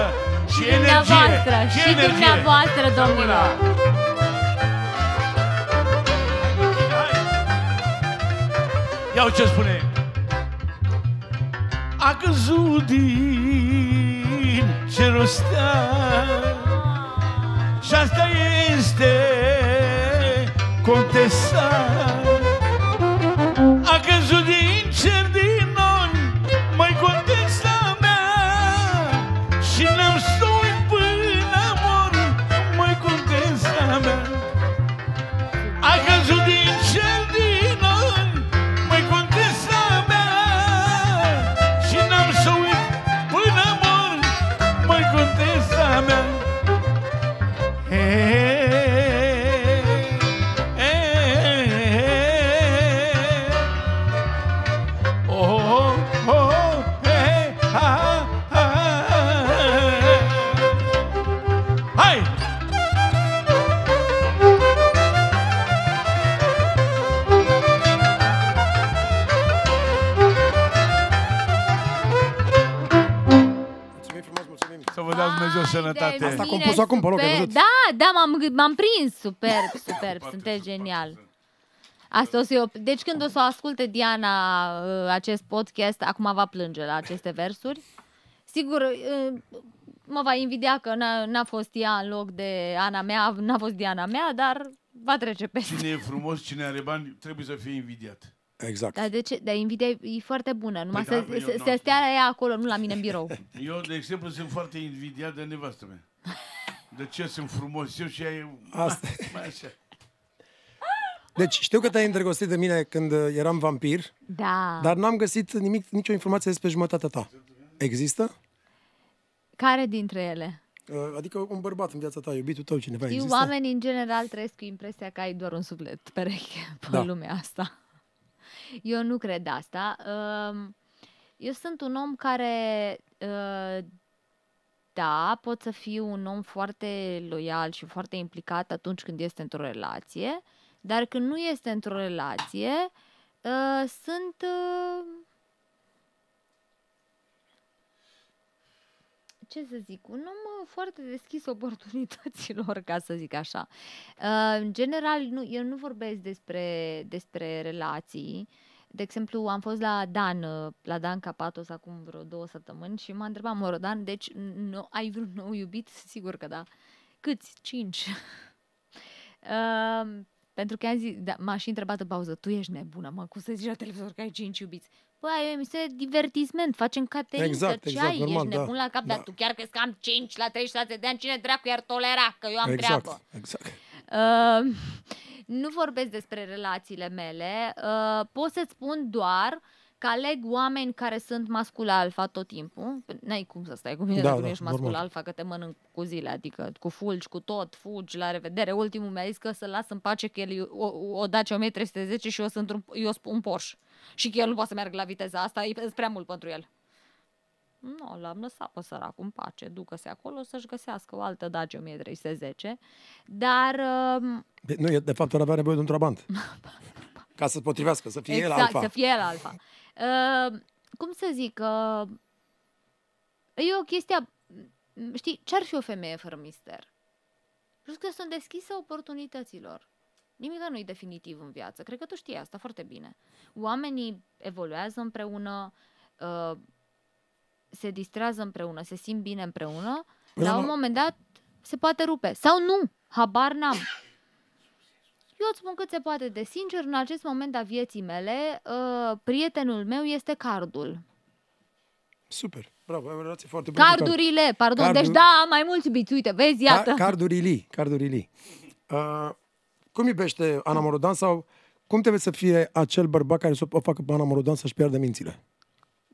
Speaker 3: și energie.
Speaker 1: Dumneavoastră,
Speaker 3: și,
Speaker 1: și
Speaker 3: energie.
Speaker 1: dumneavoastră, domnilor.
Speaker 3: Ia ce spune. A căzut din cerul steag Și asta este contesa
Speaker 2: compus acum pe loc, ai
Speaker 1: super.
Speaker 2: văzut?
Speaker 1: Da, da, m-am, m-am prins. Superb, superb. Sunteți genial. Asta o să eu... Deci când o să o asculte Diana uh, acest podcast, acum va plânge la aceste versuri. Sigur, uh, mă va invidia că n-a, n-a fost ea în loc de Ana mea, n-a fost Diana mea, dar va trece peste.
Speaker 3: Cine e frumos, cine are bani, trebuie să fie invidiat.
Speaker 2: Exact.
Speaker 1: Dar de ce? Dar invidia e e foarte bună. Numai
Speaker 3: Păi da,
Speaker 1: să,
Speaker 3: păi eu
Speaker 1: să,
Speaker 3: nu-
Speaker 1: să stea la ea acolo, nu la mine în birou.
Speaker 3: Eu, de exemplu, sunt foarte invidiat de nevastă mea. De ce sunt frumos eu și ea e...
Speaker 2: Asta.
Speaker 3: Mai așa.
Speaker 2: Deci știu că te-ai îndrăgostit de mine când uh, eram vampir,
Speaker 1: Da.
Speaker 2: dar n-am găsit nimic, nicio informație despre jumătatea ta. Există?
Speaker 1: Care dintre ele?
Speaker 2: Uh, Adică un bărbat în viața ta, iubitul tău, cineva
Speaker 1: Știu,
Speaker 2: există?
Speaker 1: oamenii în general trăiesc cu impresia că ai doar un suflet pereche pe
Speaker 2: Da.
Speaker 1: lumea asta. Eu nu cred asta. Um, Eu sunt un om care, uh, da, pot să fiu un om foarte loial și foarte implicat atunci când este într-o relație, dar când nu este într-o relație, uh, sunt... uh, ce să zic, un om uh, foarte deschis oportunităților, ca să zic așa. Uh, În general, nu, eu nu vorbesc despre, despre relații. De exemplu, am fost la Dan, uh, la Dan Capatos acum vreo două săptămâni și m-a întrebat, mă, Dan, deci nu, ai vreun nou iubit? Sigur că da. Câți? Cinci. uh, pentru că am zis, da, m-a și întrebat în pauză, tu ești nebună, mă, cum să zici la televizor că ai cinci iubiți? Bă, e o emisiune de divertisment, facem caterincă,
Speaker 2: Exact,
Speaker 1: ce
Speaker 2: exact,
Speaker 1: ai?
Speaker 2: normal,
Speaker 1: ești
Speaker 2: da,
Speaker 1: nebun la cap,
Speaker 2: da.
Speaker 1: dar tu chiar crezi că am 5 la 36 de ani? Cine dracu i-ar tolera? Că eu am
Speaker 2: exact,
Speaker 1: treabă.
Speaker 2: exact.
Speaker 1: Uh, nu vorbesc despre relațiile mele, uh, pot să-ți spun doar că aleg oameni care sunt mascul alfa tot timpul. N-ai cum să stai cu mine
Speaker 2: Da,
Speaker 1: dacă
Speaker 2: da,
Speaker 1: nu ești mascul
Speaker 2: normal.
Speaker 1: alfa, că te mănânc cu zile, adică cu fulgi, cu tot, fugi, la revedere. Ultimul mi-a zis că să-l las în pace, că el e o, o Dacia 1310 și eu sunt un, eu sunt un Porsche. Și că el nu poate să meargă la viteza asta, e e prea mult pentru el. Nu, l-am lăsat pe săracul în pace, ducă-se acolo să-și găsească o altă Dacia 1310. Dar uh,
Speaker 2: De- Nu, e- de fapt, ar avea nevoie de un trabant. Ca să potrivească, să fie
Speaker 1: exact,
Speaker 2: el alfa.
Speaker 1: să fie el alfa. Uh, cum să zic, uh, e o chestie, m, știi, ce-ar fi o femeie fără mister? Plus că sunt deschisă oportunităților. Nimic nu e definitiv în viață. Cred că tu știi asta foarte bine. Oamenii evoluează împreună, uh, se distrează împreună, se simt bine împreună.
Speaker 2: Păi
Speaker 1: La
Speaker 2: da,
Speaker 1: un
Speaker 2: mă.
Speaker 1: moment dat se poate rupe. Sau nu. Habar n-am. Eu îți spun cât se poate de sincer, în acest moment a vieții mele, uh, prietenul meu este cardul.
Speaker 2: Super, bravo, ai o relație foarte bună. cu card.
Speaker 1: Cardurile, pardon,
Speaker 2: Cardul-
Speaker 1: deci da, am mai mulți iubiți, uite, vezi, iată.
Speaker 2: Ca- Cardurile, cardurile. Uh, cum iubește Ana Morodan sau cum trebuie să fie acel bărbat care să o facă pe Ana Morodan să-și piardă mințile?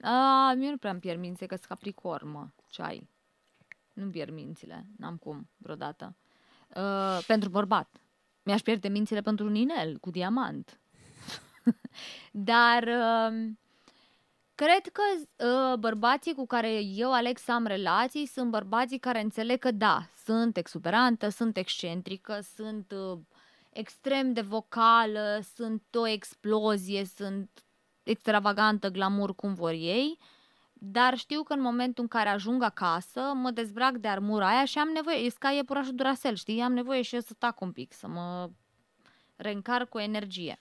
Speaker 1: A, eu nu prea îmi pierd mințile, că sunt capricorn, mă, ce ai? Nu-mi pierd mințile, n-am cum, vreodată. Uh, pentru bărbat. Mi-aș pierde mințile pentru un inel cu diamant. Dar uh, cred că uh, bărbații cu care eu aleg să am relații sunt bărbații care înțeleg că da, sunt exuberantă, sunt excentrică, sunt uh, extrem de vocală, sunt o explozie, sunt extravagantă, glamour, cum vor ei, dar știu că în momentul în care ajung acasă, mă dezbrac de armura aia și am nevoie, e ca iepurașul Duracell, știi? Am nevoie și eu să tac un pic, să mă reîncarc cu energie.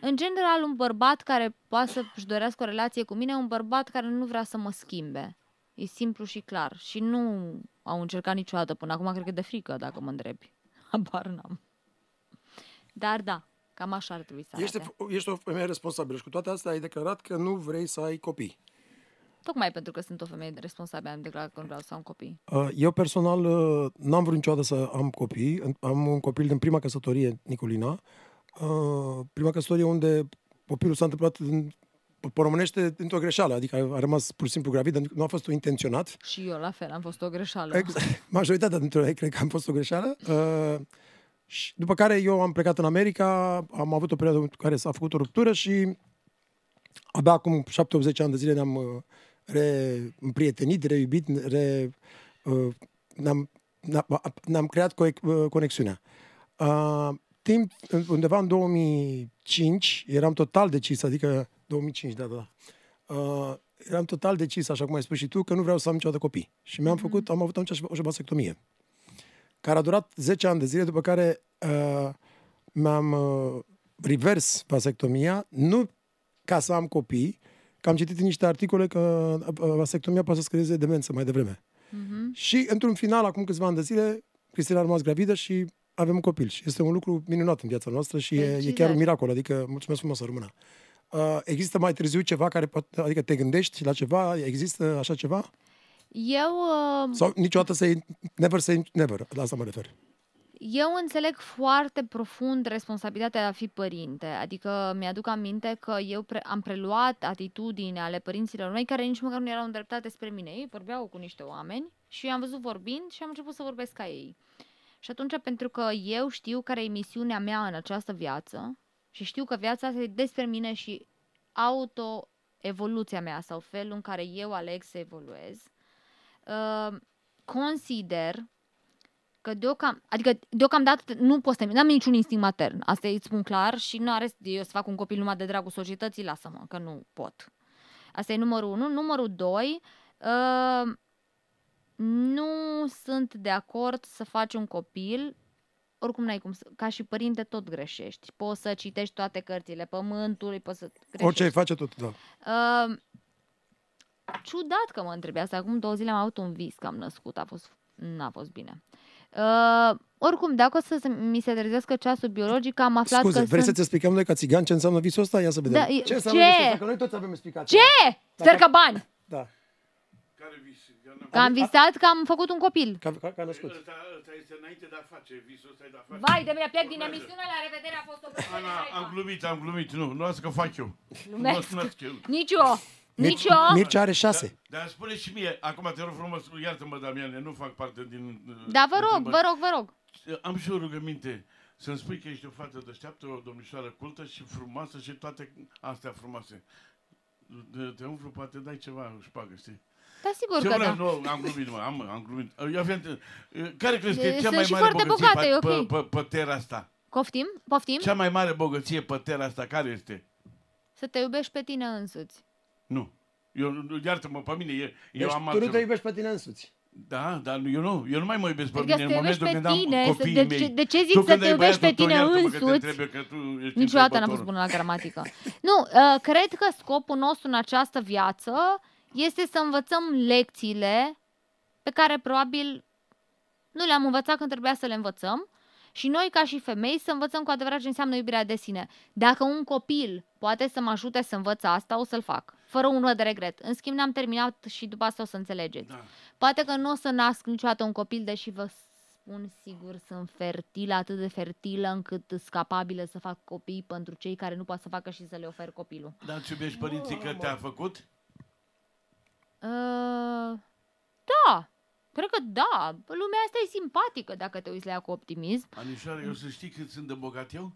Speaker 1: În general, un bărbat care poate să-și dorească o relație cu mine, e un bărbat care nu vrea să mă schimbe. E simplu și clar. Și nu au încercat niciodată până acum, cred că de frică, dacă mă întrebi. Habar n-am. Dar da, cam așa ar trebui să arate.
Speaker 2: Ești, ești o femeie responsabilă și cu toate astea ai declarat că nu vrei să ai copii.
Speaker 1: Tocmai pentru că sunt o femeie responsabilă, am declarat că nu vreau să am copii.
Speaker 2: Uh, Eu personal uh, n-am vrut niciodată să am copii. Am un copil din prima căsătorie, Nicolina. Uh, Prima căsătorie unde copilul s-a întâmplat în, pe românește într-o greșeală, adică a rămas pur și simplu gravid, adică nu a fost intenționat.
Speaker 1: Și eu la fel, am fost o greșeală.
Speaker 2: Exact. Majoritatea dintre noi cred că am fost o greșeală. Uh, și după care eu am plecat în America, am avut o perioadă în care s-a făcut o ruptură și abia acum 7-80 ani de zile ne-am uh, reîmprietenit, reiubit, re, uh, ne-am, ne-am, ne-am creat co- uh, conexiunea. Uh, timp, undeva în 2005, eram total decis, adică 2005, da, da, da. Uh, eram total decis, așa cum ai spus și tu, că nu vreau să am niciodată copii. Și mi-am făcut, am avut atunci o vasectomie, care a durat 10 ani de zile, după care uh, mi-am uh, revers vasectomia, nu ca să am copii, că am citit în niște articole că uh, vasectomia poate să scădeze demență mai devreme.
Speaker 1: Mhm.
Speaker 2: Și într-un final, acum câțiva ani de zile, Cristina a rămas gravidă și avem un copil. Și este un lucru minunat în viața noastră și e, e chiar
Speaker 1: Felicitări.
Speaker 2: un miracol. Adică, mulțumesc frumos să rămână. Uh, există mai târziu ceva care poate, adică te gândești la ceva? Există așa ceva?
Speaker 1: Eu, uh,
Speaker 2: Sau niciodată să never say never, la asta mă refer.
Speaker 1: eu înțeleg foarte profund responsabilitatea de a fi părinte. Adică mi-aduc aminte că eu pre- am preluat atitudini ale părinților mei care nici măcar nu erau îndreptate spre mine. Ei vorbeau cu niște oameni și am văzut vorbind și am început să vorbesc ca ei. Și atunci, pentru că eu știu care e misiunea mea în această viață și știu că viața asta e despre mine și auto-evoluția mea sau felul în care eu aleg să evoluez, uh, consider că deocam, adică deocamdată nu pot să nu am niciun instinct matern, asta îți spun clar și nu are eu să fac un copil numai de dragul societății, lasă-mă, că nu pot. Asta e numărul unu. Numărul doi, uh, nu sunt de acord să faci un copil oricum n-ai cum să, ca și părinte tot greșești. Poți să citești toate cărțile pământului, poți să greșești.
Speaker 2: Orice ai face tot, da.
Speaker 1: Uh, ciudat că mă întrebi asta. Acum două zile am avut un vis că am născut. A fost, n-a fost bine. Uh, oricum, dacă o să se- mi se trezească ceasul biologic, am aflat
Speaker 2: Scuze,
Speaker 1: că
Speaker 2: vrei
Speaker 1: sunt...
Speaker 2: să-ți explicăm noi ca țigan ce înseamnă visul ăsta? Ia să vedem.
Speaker 1: Da, e-
Speaker 2: ce înseamnă
Speaker 1: ce?
Speaker 2: visul ăsta? Că noi toți avem explicație.
Speaker 1: Ce? Țărcă bani!
Speaker 2: Da.
Speaker 3: Care vis? Că n-am-
Speaker 1: Că am visat că am făcut un copil.
Speaker 2: Ca, ca, ca născut.
Speaker 3: Ăsta, ăsta este înainte de a face, visul ăsta e de a face.
Speaker 1: Vai de mine, plec din emisiune, la revedere, a fost o
Speaker 3: Ana, am glumit, am glumit, nu, nu lasă că fac eu.
Speaker 1: Glumesc.
Speaker 3: Nu lasă eu.
Speaker 1: Nici eu! Nici eu!
Speaker 2: Mircea are șase.
Speaker 3: Dar spune și mie, acum te rog frumos, iartă-mă, Damiane, nu fac parte din... uh,
Speaker 1: Da, vă rog,
Speaker 3: din-
Speaker 1: vă rog, vă rog.
Speaker 3: Am și o rugăminte. Să-mi spui că ești o fată deșteaptă, o domnișoară cultă și frumoasă și toate astea frumoase. De- Te umflu, poate dai ceva șpagă, știi?
Speaker 1: Da, sigur
Speaker 3: Ce
Speaker 1: că
Speaker 3: vreau?
Speaker 1: da.
Speaker 3: Nu, am glumit, mă, am, am glumit. Eu avem, care crezi că e
Speaker 1: Sunt
Speaker 3: cea mai
Speaker 1: și
Speaker 3: mare
Speaker 1: foarte
Speaker 3: bogăție
Speaker 1: bogate,
Speaker 3: pe,
Speaker 1: e ok.
Speaker 3: pe, pe, pe terra asta?
Speaker 1: Poftim? Poftim?
Speaker 3: Cea mai mare bogăție pe terra asta, care este?
Speaker 1: Să te iubești pe tine însuți.
Speaker 3: Nu. Eu, iartă-mă, pe mine, eu, eu
Speaker 2: Deci
Speaker 3: am
Speaker 2: tu nu
Speaker 3: altceva.
Speaker 2: te iubesc pe tine însuți.
Speaker 3: Da, dar eu nu, eu nu mai mă iubesc pe
Speaker 1: Adică
Speaker 3: mine
Speaker 1: să te
Speaker 3: în
Speaker 1: iubești
Speaker 3: momentul
Speaker 1: pe
Speaker 3: când am
Speaker 1: tine, să-
Speaker 3: copiii
Speaker 1: de
Speaker 3: mei.
Speaker 1: ce- de ce zic
Speaker 3: Tu
Speaker 1: să
Speaker 3: când
Speaker 1: te
Speaker 3: ai
Speaker 1: iubești
Speaker 3: băiatul
Speaker 1: pe
Speaker 3: tău,
Speaker 1: tine
Speaker 3: iartă-mă că te
Speaker 1: însuți?
Speaker 3: trebuie, că tu ești
Speaker 1: Niciodată n-am
Speaker 3: întrebătorul.
Speaker 1: fost bună la gramatică. Nu, uh, cred că scopul nostru în această viață este să învățăm lecțiile pe care probabil nu le-am învățat când trebuia să le învățăm și noi ca și femei să învățăm cu adevărat ce înseamnă iubirea de sine. Dacă un copil poate să mă ajute să învăț asta, o să-l fac. Fără un de regret. În schimb, n-am terminat și după asta o să înțelegeți.
Speaker 3: Da.
Speaker 1: Poate că nu o să nasc niciodată un copil, deși vă spun sigur, sunt fertilă, atât de fertilă încât sunt capabilă să fac copii pentru cei care nu pot să facă și să le ofer copilul.
Speaker 3: Dar îți iubești părinții că te-a făcut?
Speaker 1: Uh, da, cred că da. Lumea asta e simpatică dacă te uiți la ea cu optimism.
Speaker 3: Anișoară, eu să știi cât sunt de bogat eu?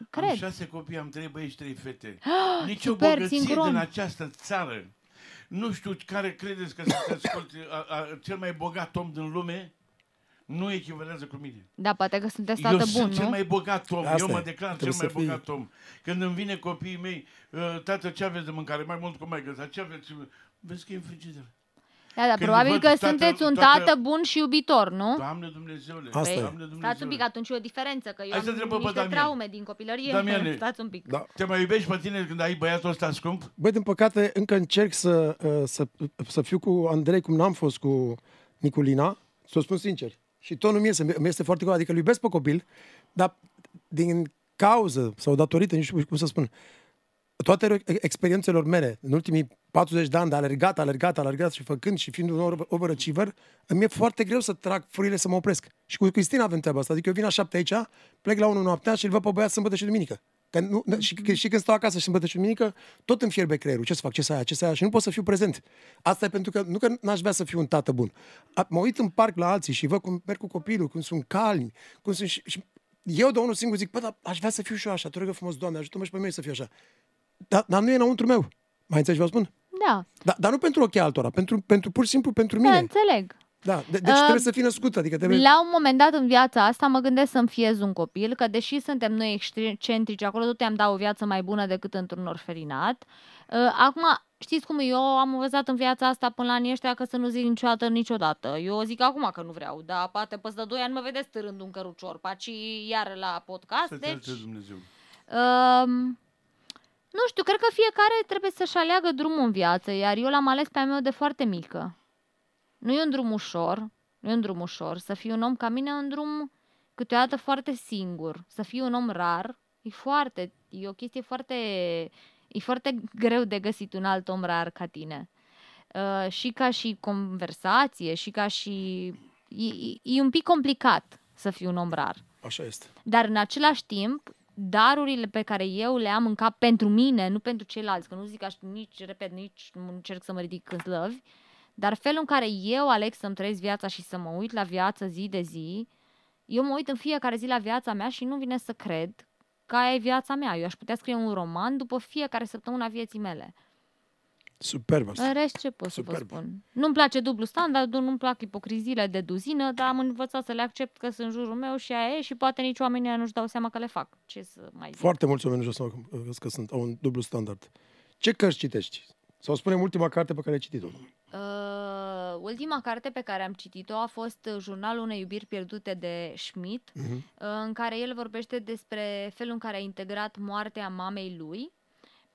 Speaker 3: Am
Speaker 1: Cred.
Speaker 3: șase copii, am trei băieți, trei fete. Nici o
Speaker 1: super,
Speaker 3: bogăție
Speaker 1: sincron.
Speaker 3: din această țară. Nu știu care credeți că sunteți asculti- a, a, cel mai bogat om din lume. nu echivalează cu mine.
Speaker 1: Da, poate că sunteți
Speaker 3: Eu
Speaker 1: tată bun,
Speaker 3: sunt cel
Speaker 1: nu?
Speaker 3: mai bogat om,
Speaker 2: Asta
Speaker 3: eu mă
Speaker 2: e.
Speaker 3: declar cel
Speaker 2: Trebuie
Speaker 3: mai
Speaker 2: să fii-
Speaker 3: bogat om. Când îmi vine copiii mei, "Uh, tată, ce aveți de mâncare? Mai mult cum mai găsa, ce aveți? Vezi că e în frigider.
Speaker 1: Da, da,
Speaker 3: Când
Speaker 1: probabil
Speaker 3: văd
Speaker 1: că
Speaker 3: tată-
Speaker 1: sunteți un
Speaker 3: tată-
Speaker 1: tată bun și iubitor, nu?
Speaker 3: Doamne Dumnezeule,
Speaker 2: Asta e.
Speaker 3: Doamne
Speaker 1: Stați un
Speaker 3: Dumnezeule.
Speaker 1: pic, atunci e o diferență, că eu
Speaker 3: Hai să
Speaker 1: am
Speaker 3: întrebăm pe
Speaker 1: niște
Speaker 3: Damian.
Speaker 1: traume din copilărie.
Speaker 3: Damiane.
Speaker 1: Stați un pic.
Speaker 2: Da.
Speaker 3: Te mai iubești pe tine când ai băiatul ăsta scump?
Speaker 2: Băi, din păcate, încă încerc să, uh, să, să fiu cu Andrei cum n-am fost cu Niculina, să o spun sincer. Și tot nu mi este, mi este foarte greu, adică îl iubesc pe copil, dar din cauză sau datorită, nu știu cum să spun, toate experiențelor mele, în ultimii 40 de ani de alergat, alergat, alergat și făcând și fiind un over- overachiever, îmi e foarte greu să trag furile să mă opresc. Și cu Cristina avem treaba asta. Adică eu vin la șapte aici, plec la 1 noaptea și îl văd pe băiat sâmbătă și duminică. Că nu, și, și când stau acasă și sâmbătă și duminică, tot îmi fierbe creierul. Ce să fac, ce să aia, ce să aia și nu pot să fiu prezent. Asta e pentru că, nu că n-aș vrea să fiu un tată bun. A, mă uit în parc la alții și văd cum merg cu copilul, cum sunt calmi, cum sunt și, și eu de unul singur zic, bă, dar aș vrea să fiu și eu așa, te rog eu frumos, Doamne, ajută-mă și pe mine să fiu așa. Dar, dar nu e înăuntru meu. Mai înțelegi ce vă spun?
Speaker 1: Da,
Speaker 2: Da, dar nu pentru ochii altora, pentru, pentru pur și simplu pentru
Speaker 1: da,
Speaker 2: mine.
Speaker 1: înțeleg.
Speaker 2: Da, de, deci
Speaker 1: Uh,
Speaker 2: trebuie să fii născut, adică trebuie...
Speaker 1: La un moment dat în viața asta mă gândesc să-mi fiez un copil, că deși suntem noi excentrici acolo, tot i-am dat o viață mai bună decât într-un orfelinat. Uh, Acum, știți cum e? eu am învățat în viața asta până la anii ăștia că să nu zic niciodată niciodată. Eu zic acum că nu vreau, dar poate peste 2 ani mă vedeți târând un cărucior, paci iar la podcast,
Speaker 3: Să te
Speaker 1: deci...
Speaker 3: ajute Dumnezeu.
Speaker 1: Um, nu știu, cred că fiecare trebuie să-și aleagă drumul în viață, iar eu l-am ales pe al meu de foarte mică. Nu e un drum ușor, nu e un drum ușor. Să fii un om ca mine e un drum câteodată foarte singur. Să fii un om rar e foarte, e o chestie foarte, e foarte greu de găsit un alt om rar ca tine. Uh, și ca și conversație, și ca și... E, e, e un pic complicat să fii un om rar.
Speaker 2: Așa este.
Speaker 1: Dar în același timp, darurile pe care eu le am în cap pentru mine, nu pentru ceilalți, că nu zic așa, nici, repet, nici nu încerc să mă ridic în slăvi, dar felul în care eu aleg să-mi trăiesc viața și să mă uit la viață zi de zi, eu mă uit în fiecare zi la viața mea și nu vine să cred că aia e viața mea. Eu aș putea scrie un roman după fiecare săptămână a vieții mele.
Speaker 2: Superb asta.
Speaker 1: În rest, ce pot să
Speaker 2: Superb.
Speaker 1: vă spun? Nu-mi place dublu standardul, nu-mi plac ipocriziile de duzină, dar am învățat să le accept că sunt în jurul meu și aia e și poate nici oamenii ăia nu-și dau seama că le fac. Ce să mai zic?
Speaker 2: Foarte mulți oameni nu știu să că, că sunt au un dublu standard. Ce cărți citești? Sau spunem ultima carte pe care ai citit-o.
Speaker 1: Uh, ultima carte pe care am citit-o a fost uh, Jurnalul unei iubiri pierdute de Schmidt,
Speaker 2: Mhm.
Speaker 1: uh, în care el vorbește despre felul în care a integrat moartea mamei lui,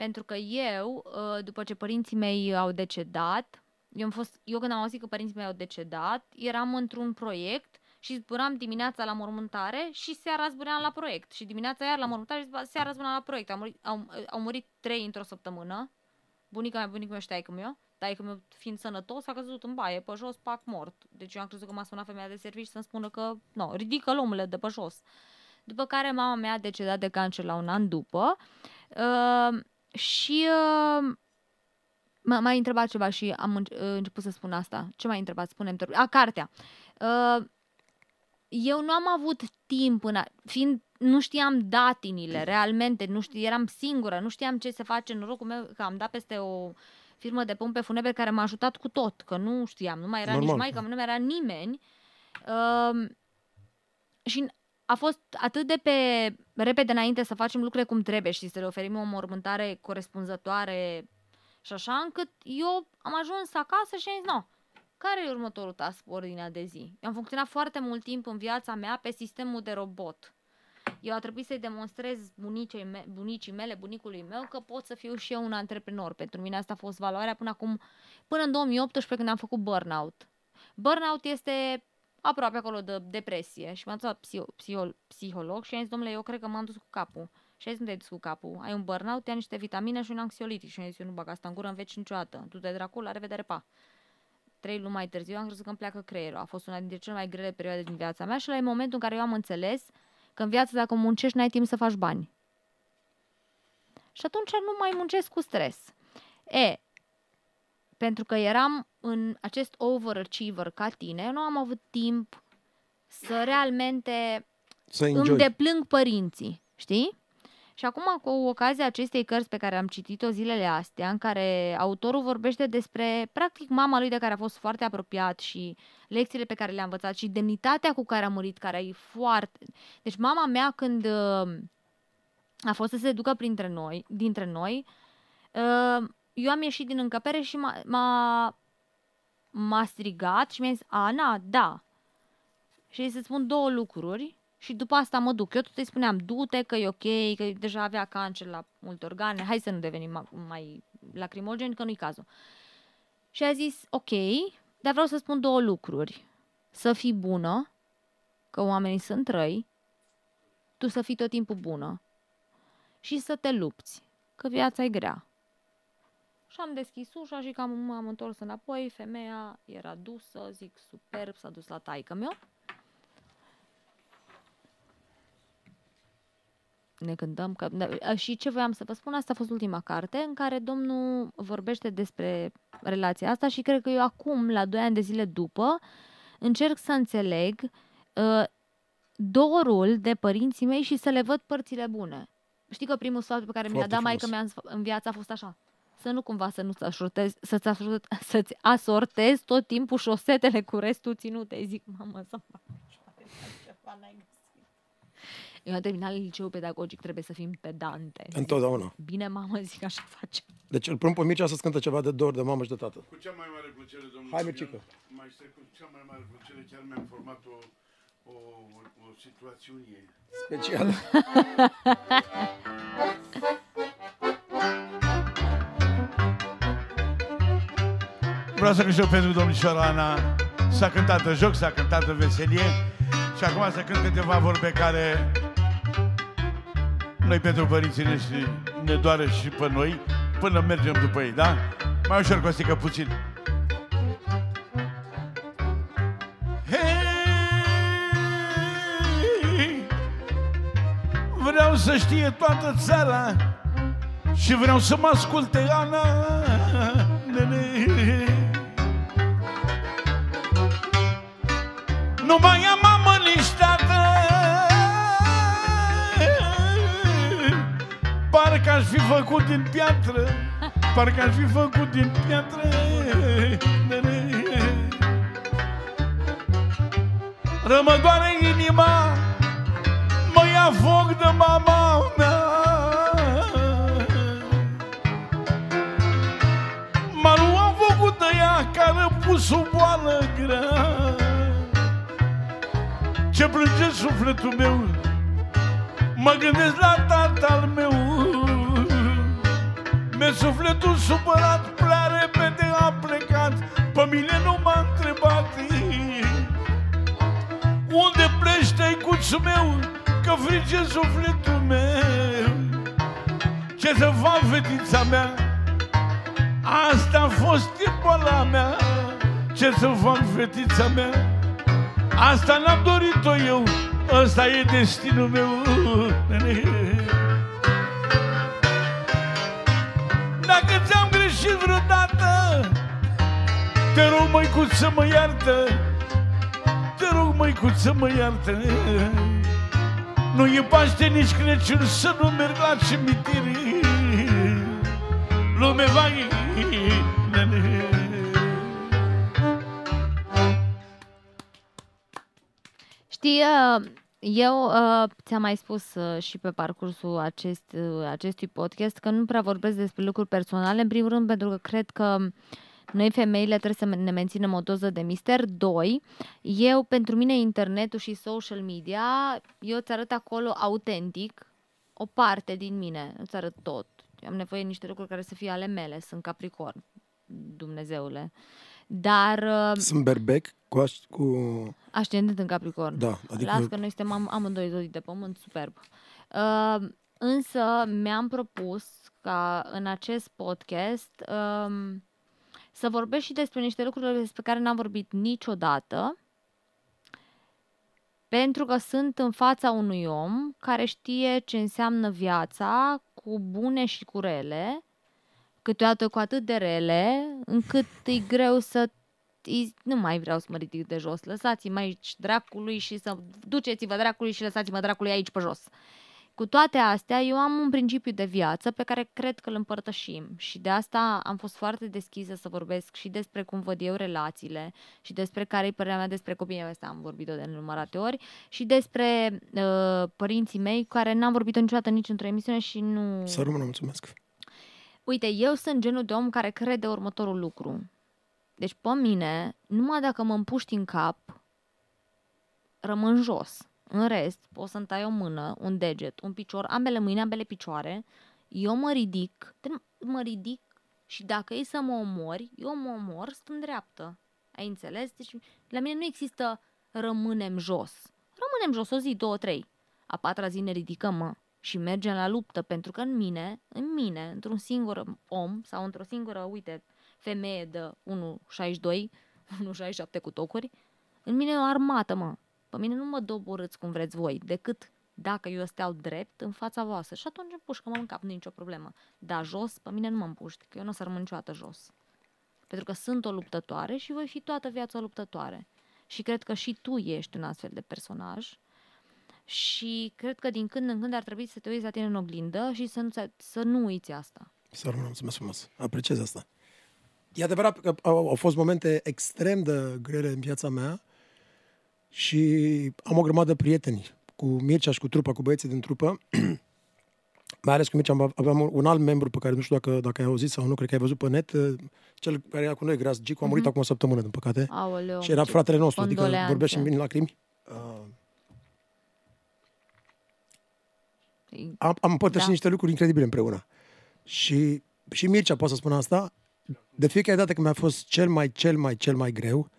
Speaker 1: pentru că eu, uh, după ce părinții mei au decedat, eu, am fost, eu când am auzit că părinții mei au decedat, eram într-un proiect și zburam dimineața la mormântare și seara zbuream la proiect. Și dimineața iar la mormântare și seara zbuream la proiect. Au murit, au, au murit trei într-o săptămână. Bunica mea, bunicul meu și taică meu. Taică meu fiind sănătos, a căzut în baie, pe jos, pac, mort. Deci eu am crezut că m-a sunat femeia de serviciu să-mi spună că, nu, ridică omule de pe jos. După care mama mea a decedat de cancer la un an după. Uh, și uh, m- m-ai întrebat ceva și am înce- uh, început să spun asta. Ce m-ai întrebat? Spune-mi. te rog. A, cartea. Uh, eu nu am avut timp, în a, fiind, nu știam datinile, realmente, nu știu, eram singură, nu știam ce se face. Norocul meu că am dat peste o firmă de pompe funebri care m-a ajutat cu tot, că nu știam, nu mai era
Speaker 2: Normal.
Speaker 1: nici maică, nu mai era nimeni. Uh, și a fost atât de pe repede înainte să facem lucrurile cum trebuie și să le oferim o mormântare corespunzătoare și așa, încât eu am ajuns acasă și am zis, no, care e următorul task pe ordinea de zi? Eu am funcționat foarte mult timp în viața mea pe sistemul de robot. Eu a trebuit să-i demonstrez bunicii, me- bunicii mele, bunicului meu, că pot să fiu și eu un antreprenor. Pentru mine asta a fost valoarea până acum, până în 2018 când am făcut burnout. Burnout este aproape acolo de depresie și m-am dus la psiho- psiho- psiholog și am zis, domnule, eu cred că m-am dus cu capul. Și a zis, nu te-ai dus cu capul. Ai un burnout, ia niște vitamine și un anxiolitic. Și am zis, eu nu bag asta în gură în veci niciodată. Tu te dracul, la revedere, pa. Trei luni mai târziu am crezut că îmi pleacă creierul. A fost una dintre cele mai grele perioade din viața mea și la momentul în care eu am înțeles că în viață dacă muncești n-ai timp să faci bani. Și atunci nu mai muncesc cu stres. E, pentru că eram în acest overachiever ca tine, eu nu am avut timp să realmente
Speaker 2: Să
Speaker 1: îmi
Speaker 2: enjoy.
Speaker 1: deplâng părinții, știi? Și acum, cu ocazia acestei cărți pe care am citit-o zilele astea, în care autorul vorbește despre, practic, mama lui de care a fost foarte apropiat și lecțiile pe care le-a învățat și demnitatea cu care a murit, care e foarte... Deci mama mea, când uh, a fost să se ducă printre noi, dintre noi, uh, eu am ieșit din încăpere și m-a, m-a, m-a strigat și mi-a zis, Ana, da. Și să spun două lucruri și după asta mă duc. Eu tot îi spuneam, du-te că e ok, că deja avea cancer la multe organe, hai să nu devenim ma- mai lacrimogeni, că nu-i cazul. Și a zis, ok, dar vreau să spun două lucruri. Să fii bună, că oamenii sunt răi, tu să fii tot timpul bună și să te lupți, că viața e grea. Și am deschis ușa și cam m-am întors înapoi, femeia era dusă, zic superb, s-a dus la taică meu. Ne cântăm că... da, Și ce voiam să vă spun, asta a fost ultima carte în care domnul vorbește despre relația asta și cred că eu acum, la 2 ani de zile după, încerc să înțeleg uh, dorul de părinții mei și să le văd părțile bune. Știi că primul sfat pe care mi l-a
Speaker 2: Foarte
Speaker 1: dat maică mea în, sf- în viață a fost așa. Să nu cumva să nu-ți asortezi, să-ți, asortezi, să-ți asortezi tot timpul șosetele cu restul ținute. Zic, mamă, să fac ceva, n-ai găsit. Eu am terminat liceul pedagogic, trebuie să fim pedante. Zic,
Speaker 2: Întotdeauna.
Speaker 1: Bine, mamă, zic, așa facem.
Speaker 2: Deci îl pun pe Mircea să-ți cântă ceva de dor de mamă și de tată.
Speaker 3: Cu cea mai mare plăcere, domnul
Speaker 2: Hai,
Speaker 3: Fabian,
Speaker 2: Mircică.
Speaker 3: Mai stai cu cea mai mare plăcere, chiar mi-am format o, o, o, o situațiune.
Speaker 2: Special.
Speaker 3: Vreau să cânt și eu pentru domnișoara Ana. S-a cântat de joc, s-a cântat de veselie și acum să cânt câteva vorbe care noi pentru părinții noștri ne doare și pe noi până mergem după ei, da? Mai ușor, Costică, puțin. Hei! Vreau să știe toată țara și vreau să mă asculte Ana nene. Nu mai am mamă nici tată Parcă aș fi făcut din piatră. Parcă aș fi făcut din piatră. Nene. Rămă doare inima Mă ia foc de mama mea. M-a luat focul de ea Care a pus o boală grea Ce plânge sufletul meu? Mă gândesc la tatăl meu. Mi-e sufletul supărat Prea repede a plecat. Pe mine nu m-a întrebat. Unde pleci, tăicuțul meu? Că frige sufletul meu. Ce să fac, fetița mea? Asta a fost timpul mea. Ce să fac, fetița mea Asta n-am dorit-o eu Ăsta e destinul meu. Dacă ți-am greșit vreodată Te rog, măicuț, să mă iartă. Te rog, măicuț, să mă iartă. Nu e Paște nici Crăciun Să nu merg la cimitir. Lume va
Speaker 1: Știi, uh, eu uh, ți-am mai spus uh, și pe parcursul acest, uh, acestui podcast că nu prea vorbesc despre lucruri personale, în primul rând pentru că cred că noi femeile trebuie să ne menținem o doză de mister. Doi, eu, pentru mine, internetul și social media, eu îți arăt acolo autentic o parte din mine, îți arăt tot. Eu am nevoie de niște lucruri care să fie ale mele, sunt capricorn, Dumnezeule. Dar uh,
Speaker 2: Sunt berbec cu, aș, cu...
Speaker 1: Ascendent în Capricorn.
Speaker 2: Da, adică-
Speaker 1: Las că noi suntem am, amândoi zodii de pământ, superb. Uh, însă mi-am propus ca în acest podcast um, să vorbesc și despre niște lucruri despre care n-am vorbit niciodată, pentru că sunt în fața unui om care știe ce înseamnă viața cu bune și cu rele, câteodată cu atât de rele, încât e greu să îi- nu mai vreau să mă ridic de jos. Lăsați-mă aici dracului și să duceți-vă dracului și lăsați-mă dracului aici pe jos. cu toate astea, eu am un principiu de viață pe care cred că îl împărtășim și de asta am fost foarte deschisă să vorbesc și despre cum văd eu relațiile și despre care e părerea mea despre copiii mei, asta am vorbit-o de nenumărate ori, și despre uh, părinții mei, cu care n-am vorbit-o niciodată nici într-o emisiune și nu...
Speaker 2: Să rămână, mulțumesc.
Speaker 1: Uite, eu sunt genul de om care crede următorul lucru. Deci, pe mine, numai dacă mă împuști în cap, rămân jos. În rest, poți să-mi tai o mână, un deget, un picior, ambele mâini, ambele picioare, eu mă ridic, mă ridic și dacă e să mă omori, eu mă omor stând dreaptă. Ai înțeles? Deci la mine nu există rămânem jos. Rămânem jos o zi, două, trei. A patra zi ne ridicăm, mă, și mergem la luptă, pentru că în mine, în mine, într-un singur om sau într-o singură, uite, femeie de 1,62, 1,67 cu tocuri, în mine e o armată, mă. Pe mine nu mă doborâți cum vreți voi, decât dacă eu steau drept în fața voastră. Și atunci împușcă mă în cap, nu e nicio problemă. Dar jos, pe mine nu mă împuști, că eu nu o să rămân niciodată jos. Pentru că sunt o luptătoare și voi fi toată viața o luptătoare. Și cred că și tu ești un astfel de personaj. Și cred că din când în când ar trebui să te uiți la tine în oglindă și să nu, să nu uiți asta.
Speaker 2: Să rămână, mulțumesc frumos. Apreciez asta. E adevărat că au, au fost momente extrem de grele în viața mea și am o grămadă de prieteni cu Mircea și cu trupa, cu băieții din trupă. Mai ales cu Mircea aveam un alt membru pe care nu știu dacă, dacă ai auzit sau nu, cred că ai văzut pe net, cel care era cu noi, Gras Gicu, a murit mm-hmm. acum o săptămână, din păcate.
Speaker 1: Aoleu,
Speaker 2: și era fratele nostru, adică vorbea și în mine lacrimi. Uh, am, am împărtășit da. niște lucruri incredibile împreună. Și, și Mircea poate să spun asta, de fiecare dată când mi-a fost cel mai, cel mai, cel mai greu,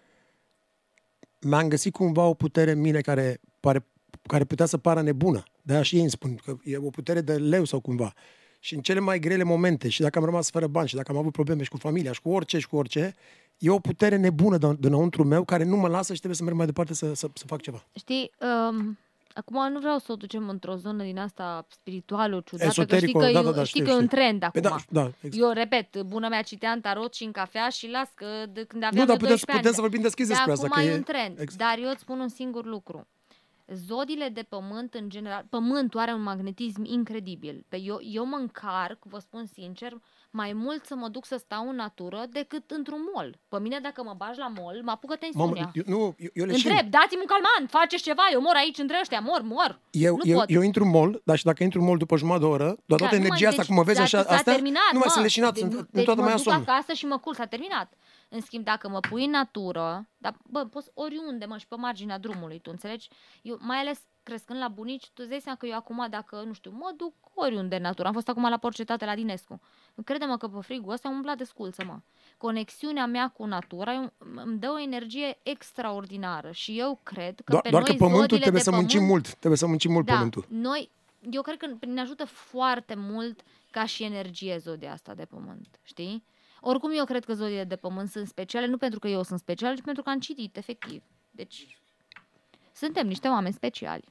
Speaker 2: mi-am găsit cumva o putere în mine care, pare, care putea să pară nebună. De-aia și ei îmi spun că e o putere de leu sau cumva. Și în cele mai grele momente, și dacă am rămas fără bani, și dacă am avut probleme și cu familia, și cu orice, și cu orice, e o putere nebună de, dinăuntru meu care nu mă lasă și trebuie să merg mai departe să, să, să fac ceva.
Speaker 1: Știi, um, Acum nu vreau să o ducem într-o zonă din asta spirituală, ciudată, Esoterico, că știi că, da, da, da, știi știu, că e un trend păi
Speaker 2: acum.
Speaker 1: Da,
Speaker 2: da, exact.
Speaker 1: Eu repet, bună mea citeam tarot și în cafea și las că de când aveam
Speaker 2: Nu, dar putem,
Speaker 1: putem
Speaker 2: ani, să vorbim deschis de despre
Speaker 1: asta.
Speaker 2: Acum
Speaker 1: că e un trend, exact. dar eu îți spun un singur lucru. Zodile de pământ, în general, pământul are un magnetism incredibil. Pe eu, eu mă încarc, vă spun sincer, mai mult să mă duc să stau în natură decât într-un mall. Pe mine, dacă mă bagi la mall, mă apucă tensiunea.
Speaker 2: Mamă, eu, nu, eu, eu
Speaker 1: Întreb, dați-mi un calmant, faceți ceva, eu mor aici între ăștia, mor, mor.
Speaker 2: Eu,
Speaker 1: nu
Speaker 2: eu,
Speaker 1: pot.
Speaker 2: eu intru în mall, dar și dacă intru în mall după jumătate de oră, doar toată da, energia asta, cum mă vezi așa, asta,
Speaker 1: terminat,
Speaker 2: nu mai sunt leșinat, deci,
Speaker 1: deci
Speaker 2: toată
Speaker 1: mă
Speaker 2: mai
Speaker 1: duc
Speaker 2: somn.
Speaker 1: acasă și mă culc, s-a terminat. În schimb, dacă mă pui în natură, dar, bă, poți oriunde, mă, și pe marginea drumului, tu înțelegi? Eu, mai ales crescând la bunici, tu îți seama că eu acum, dacă, nu știu, mă duc oriunde în natură, am fost acum la porcetate la Dinescu. Crede-mă că pe frigul ăsta am umblat de sculță, mă. Conexiunea mea cu natura îmi dă o energie extraordinară și eu cred că
Speaker 2: doar,
Speaker 1: pe
Speaker 2: doar
Speaker 1: noi
Speaker 2: că pământul trebuie să
Speaker 1: pământ,
Speaker 2: muncim mult, trebuie să muncim mult
Speaker 1: da,
Speaker 2: pământul.
Speaker 1: Noi, eu cred că ne ajută foarte mult ca și energie zodia asta de pământ, știi? Oricum eu cred că zodiile de pământ sunt speciale, nu pentru că eu sunt special, ci pentru că am citit, efectiv. Deci, suntem niște oameni speciali.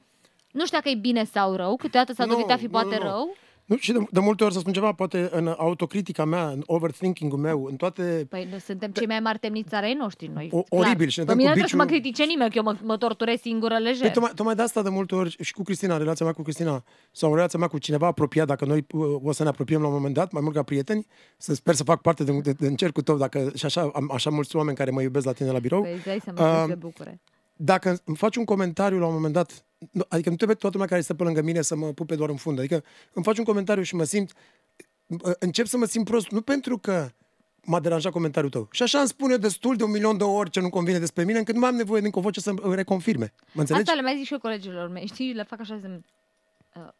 Speaker 1: Nu știu dacă e bine sau rău, câteodată s-a dovedit a fi poate nu, nu. rău.
Speaker 2: Nu, și de, de multe ori să spun ceva, poate în autocritica mea, în overthinking-ul meu, în toate...
Speaker 1: Păi noi suntem cei mai mari temniți ai noștri noi.
Speaker 2: O, oribil. Și ne
Speaker 1: Pe mine
Speaker 2: nu
Speaker 1: trebuie să mă critice nimeni, că eu mă, mă torturez singură lejer. Păi,
Speaker 2: tocmai, tocmai de asta de multe ori și cu Cristina, relația mea cu Cristina, sau relația mea cu cineva apropiat, dacă noi uh, o să ne apropiem la un moment dat, mai mult ca prieteni, să sper să fac parte de, de, de cercul tău, dacă și așa am așa mulți oameni care mă iubesc la tine la birou.
Speaker 1: Păi, să mă uh, bucure.
Speaker 2: Dacă îmi faci un comentariu la un moment dat, adică nu trebuie toată lumea care stă pe lângă mine să mă pupe doar în fund. Adică îmi faci un comentariu și mă simt, încep să mă simt prost, nu pentru că m-a deranjat comentariul tău. Și așa îmi spune destul de un milion de ori ce nu convine despre mine, încât nu mai am nevoie din o voce să reconfirme. Mă înțelegi?
Speaker 1: Asta le mai zic și eu colegilor mei, știi, le fac așa, zic, Uh,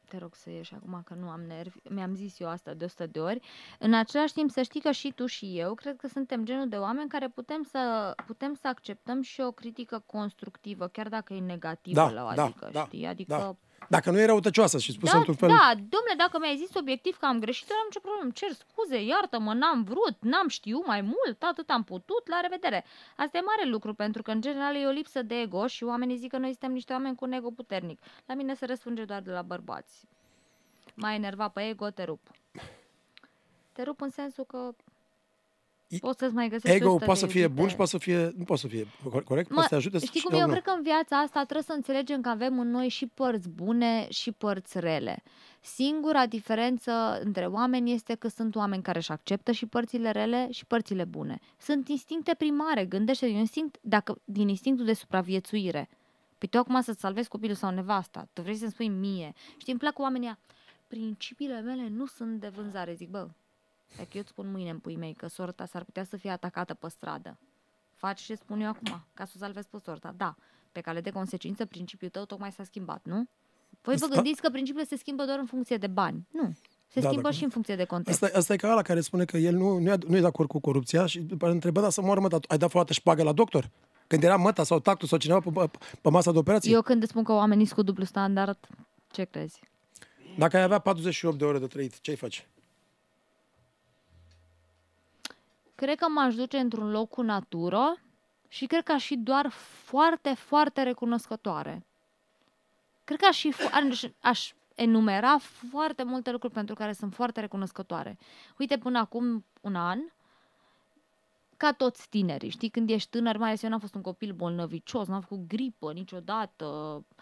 Speaker 1: te rog să ieși acum că nu am nervi, mi-am zis eu asta de 100 de ori. În același timp să știi că și tu și eu cred că suntem genul de oameni care putem să, putem să acceptăm și o critică constructivă, chiar dacă e negativă
Speaker 2: da,
Speaker 1: la o
Speaker 2: da,
Speaker 1: adică,
Speaker 2: da,
Speaker 1: știi? Adică
Speaker 2: da. Dacă nu e răutăcioasă și spus
Speaker 1: da,
Speaker 2: într-un fel...
Speaker 1: Da, domnule, dacă mi-ai zis obiectiv că am greșit, eu am ce problemă. Cer scuze, iartă-mă, n-am vrut, n-am știut mai mult, atât am putut, la revedere. Asta e mare lucru, pentru că în general e o lipsă de ego și oamenii zic că noi suntem niște oameni cu un ego puternic. La mine se răspunde doar de la bărbați. Mai enervat pe ego, te rup. Te rup în sensul că Poți să-ți mai găsești
Speaker 2: ego
Speaker 1: 100
Speaker 2: poate să
Speaker 1: de
Speaker 2: fie
Speaker 1: vite.
Speaker 2: bun și poate să fie, nu poate să fie, cor- corect?
Speaker 1: Mă,
Speaker 2: Poate să te ajute
Speaker 1: Știi
Speaker 2: și
Speaker 1: cum e?
Speaker 2: la
Speaker 1: Eu
Speaker 2: urmă.
Speaker 1: cred că în viața asta trebuie să înțelegem că avem în noi și părți bune și părți rele. Singura diferență între oameni este că sunt oameni care își acceptă și părțile rele și părțile bune. Sunt instincte primare, gândește un instinct, dacă din instinctul de supraviețuire. Păi tu acum să-ți salvezi copilul sau nevasta, tu vrei să-mi spui mie. Știi, îmi plac oamenii ăia, principiile mele nu sunt de vânzare. Zic, bă, dacă eu îți spun mâine în pui mei că sorta s-ar putea să fie atacată pe stradă, faci ce spun eu acum, ca să o salvezi pe sorta. Da, pe cale de consecință, principiul tău tocmai s-a schimbat, nu? Voi vă
Speaker 2: Asta-
Speaker 1: gândiți că principiile se schimbă doar în funcție de bani. Nu. Se
Speaker 2: Da,
Speaker 1: schimbă
Speaker 2: da.
Speaker 1: și în funcție de context.
Speaker 2: Asta, asta e ca ăla care spune că el nu, nu, e, nu e de acord cu corupția și după aia întrebă, dar să moară, mă, dar ai dat vreodată șpagă la doctor? Când era măta sau tactul sau cineva pe, pe, pe masa de operații?
Speaker 1: Eu când îți spun că oamenii sunt cu dublu standard, ce crezi?
Speaker 2: Dacă ai avea 48 de ore de trăit, ce-ai face?
Speaker 1: Cred că m-aș duce într-un loc cu natură și cred că aș fi doar foarte, foarte recunoscătoare. Cred că aș, fi, fo- aș, aș enumera foarte multe lucruri pentru care sunt foarte recunoscătoare. Uite, până acum un an, ca toți tinerii, știi, când ești tânăr, mai ales eu n-am fost un copil bolnăvicios, n-am făcut gripă niciodată. Păi,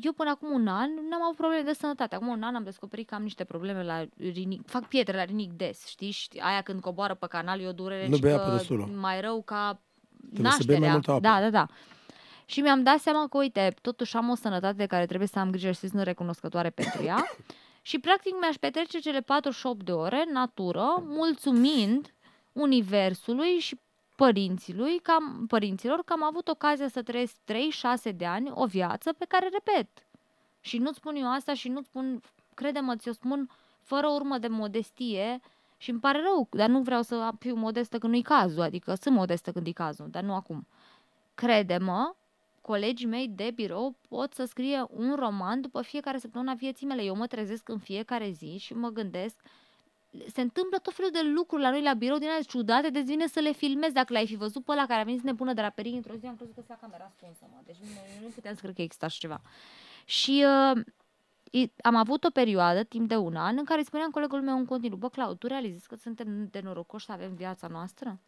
Speaker 1: eu până acum un an n-am avut probleme de sănătate. Acum un an am descoperit că am niște probleme la rinic. Fac pietre la rinic des, știi? Și aia când coboară pe canal e o durere
Speaker 2: Nu
Speaker 1: și
Speaker 2: bei
Speaker 1: că
Speaker 2: apă destulă.
Speaker 1: mai rău ca
Speaker 2: Trebuie să bei mai
Speaker 1: nașterea.
Speaker 2: multă apă.
Speaker 1: Da, da, da. Și mi-am dat seama că, uite, totuși am o sănătate de care trebuie să am grijă și să sunt recunoscătoare pentru ea. și, practic, mi-aș petrece cele 48 de ore în natură, mulțumind universului și părințilui, că am, părinților că am avut ocazia să trăiesc 3-6 de ani o viață pe care, repet, și nu-ți spun eu asta și nu-ți spun, crede-mă, ți-o spun fără urmă de modestie și îmi pare rău, dar nu vreau să fiu modestă când nu-i cazul, adică sunt modestă când e cazul, dar nu acum. Crede-mă, colegii mei de birou pot să scrie un roman după fiecare săptămână a vieții mele. Eu mă trezesc în fiecare zi și mă gândesc se întâmplă tot felul de lucruri la noi la birou din alea ciudate, deci vine să le filmez. Dacă l-ai fi văzut pe ăla care a venit să ne pună draperii într-o zi, am crezut că s-a camera ascunsă, mă. Deci nu, nu puteam să cred că exista așa ceva. Și uh, i- am avut o perioadă, timp de un an, în care îi spuneam colegul meu în continuu, bă, Claud, tu realizezi că suntem de norocoși să avem viața noastră?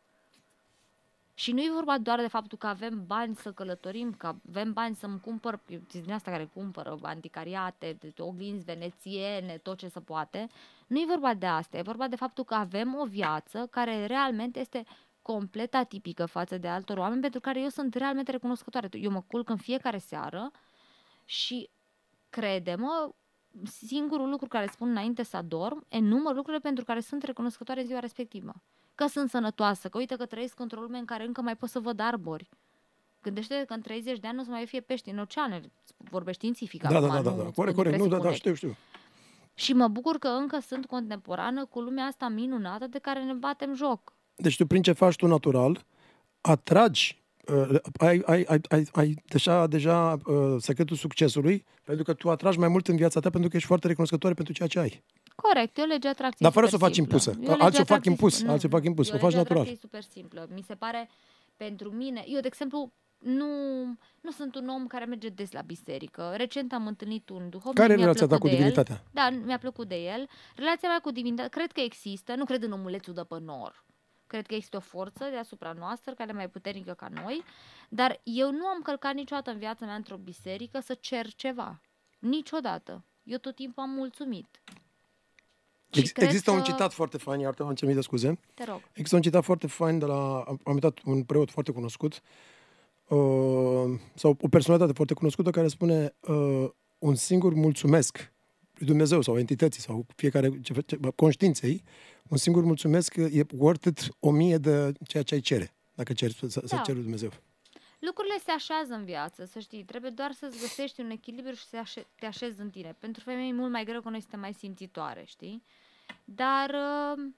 Speaker 1: Și nu e vorba doar de faptul că avem bani să călătorim, că avem bani să-mi cumpăr, eu sunt din asta care cumpără anticariate, de- de oglinzi venețiene, tot ce se poate. Nu e vorba de asta, e vorba de faptul că avem o viață care realmente este complet atipică față de altor oameni pentru care eu sunt realmente recunoscătoare. Eu mă culc în fiecare seară și crede-mă, singurul lucru care spun înainte să adorm, enumăr lucrurile pentru care sunt recunoscătoare în ziua respectivă. Că sunt sănătoasă, că uite că trăiesc într-o lume în care încă mai pot să văd arbori. Gândește că în 30 de ani nu o să mai fie pești în oceane, vorbești științific
Speaker 2: Da,
Speaker 1: acum,
Speaker 2: da, da, da,
Speaker 1: nu
Speaker 2: da.
Speaker 1: spun
Speaker 2: Corect, corect. Nu, da, da,
Speaker 1: presupune.
Speaker 2: știu, știu.
Speaker 1: Și mă bucur că încă sunt contemporană cu lumea asta minunată de care ne batem joc.
Speaker 2: Deci tu prin ce faci tu natural, atragi uh, ai, ai, ai, ai, ai deja, deja uh, secretul succesului, pentru că tu atragi mai mult în viața ta pentru că ești foarte recunoscătoare pentru ceea ce ai.
Speaker 1: Corect, e o lege a atracției
Speaker 2: Dar fără să o
Speaker 1: super
Speaker 2: faci
Speaker 1: simplă.
Speaker 2: impusă.
Speaker 1: E o
Speaker 2: Că
Speaker 1: lege
Speaker 2: alții
Speaker 1: a
Speaker 2: o fac
Speaker 1: atracției
Speaker 2: impus,
Speaker 1: super-
Speaker 2: alții o fac impus,
Speaker 1: e
Speaker 2: o faci
Speaker 1: lege a
Speaker 2: natural.
Speaker 1: atracției super simplă. Mi se pare, pentru mine, eu, de exemplu, nu, nu sunt un om care merge des la biserică. Recent am întâlnit un duhovnic.
Speaker 2: Care e
Speaker 1: mi-a
Speaker 2: relația ta
Speaker 1: plăcut
Speaker 2: cu
Speaker 1: de el.
Speaker 2: divinitatea?
Speaker 1: Da, mi-a plăcut de el. Relația mea cu divinitatea, cred că există, nu cred în omulețul de pe nor. Cred că există o forță deasupra noastră care e mai puternică ca noi, dar eu nu am călcat niciodată în viața mea într-o biserică să cer ceva. Niciodată. Eu tot timpul am mulțumit. Și
Speaker 2: Ex-
Speaker 1: cred
Speaker 2: există un
Speaker 1: că-
Speaker 2: citat foarte fain, iartă am ce mii de scuze.
Speaker 1: Te rog.
Speaker 2: Există un citat foarte fain de la, am am uitat, un preot foarte cunoscut, uh, sau o personalitate foarte cunoscută care spune uh, un singur mulțumesc lui Dumnezeu sau entității sau fiecare ce, ce, conștiinței, un singur mulțumesc e worth it o mie de ceea ce ai cere, dacă ceri, să, să
Speaker 1: Da.
Speaker 2: ceri lui Dumnezeu.
Speaker 1: Lucrurile se așează în viață, să știi. Trebuie doar să-ți găsești un echilibru și să așe- te așezi în tine. Pentru femei e mult mai greu că noi suntem mai simțitoare, știi? Dar uh,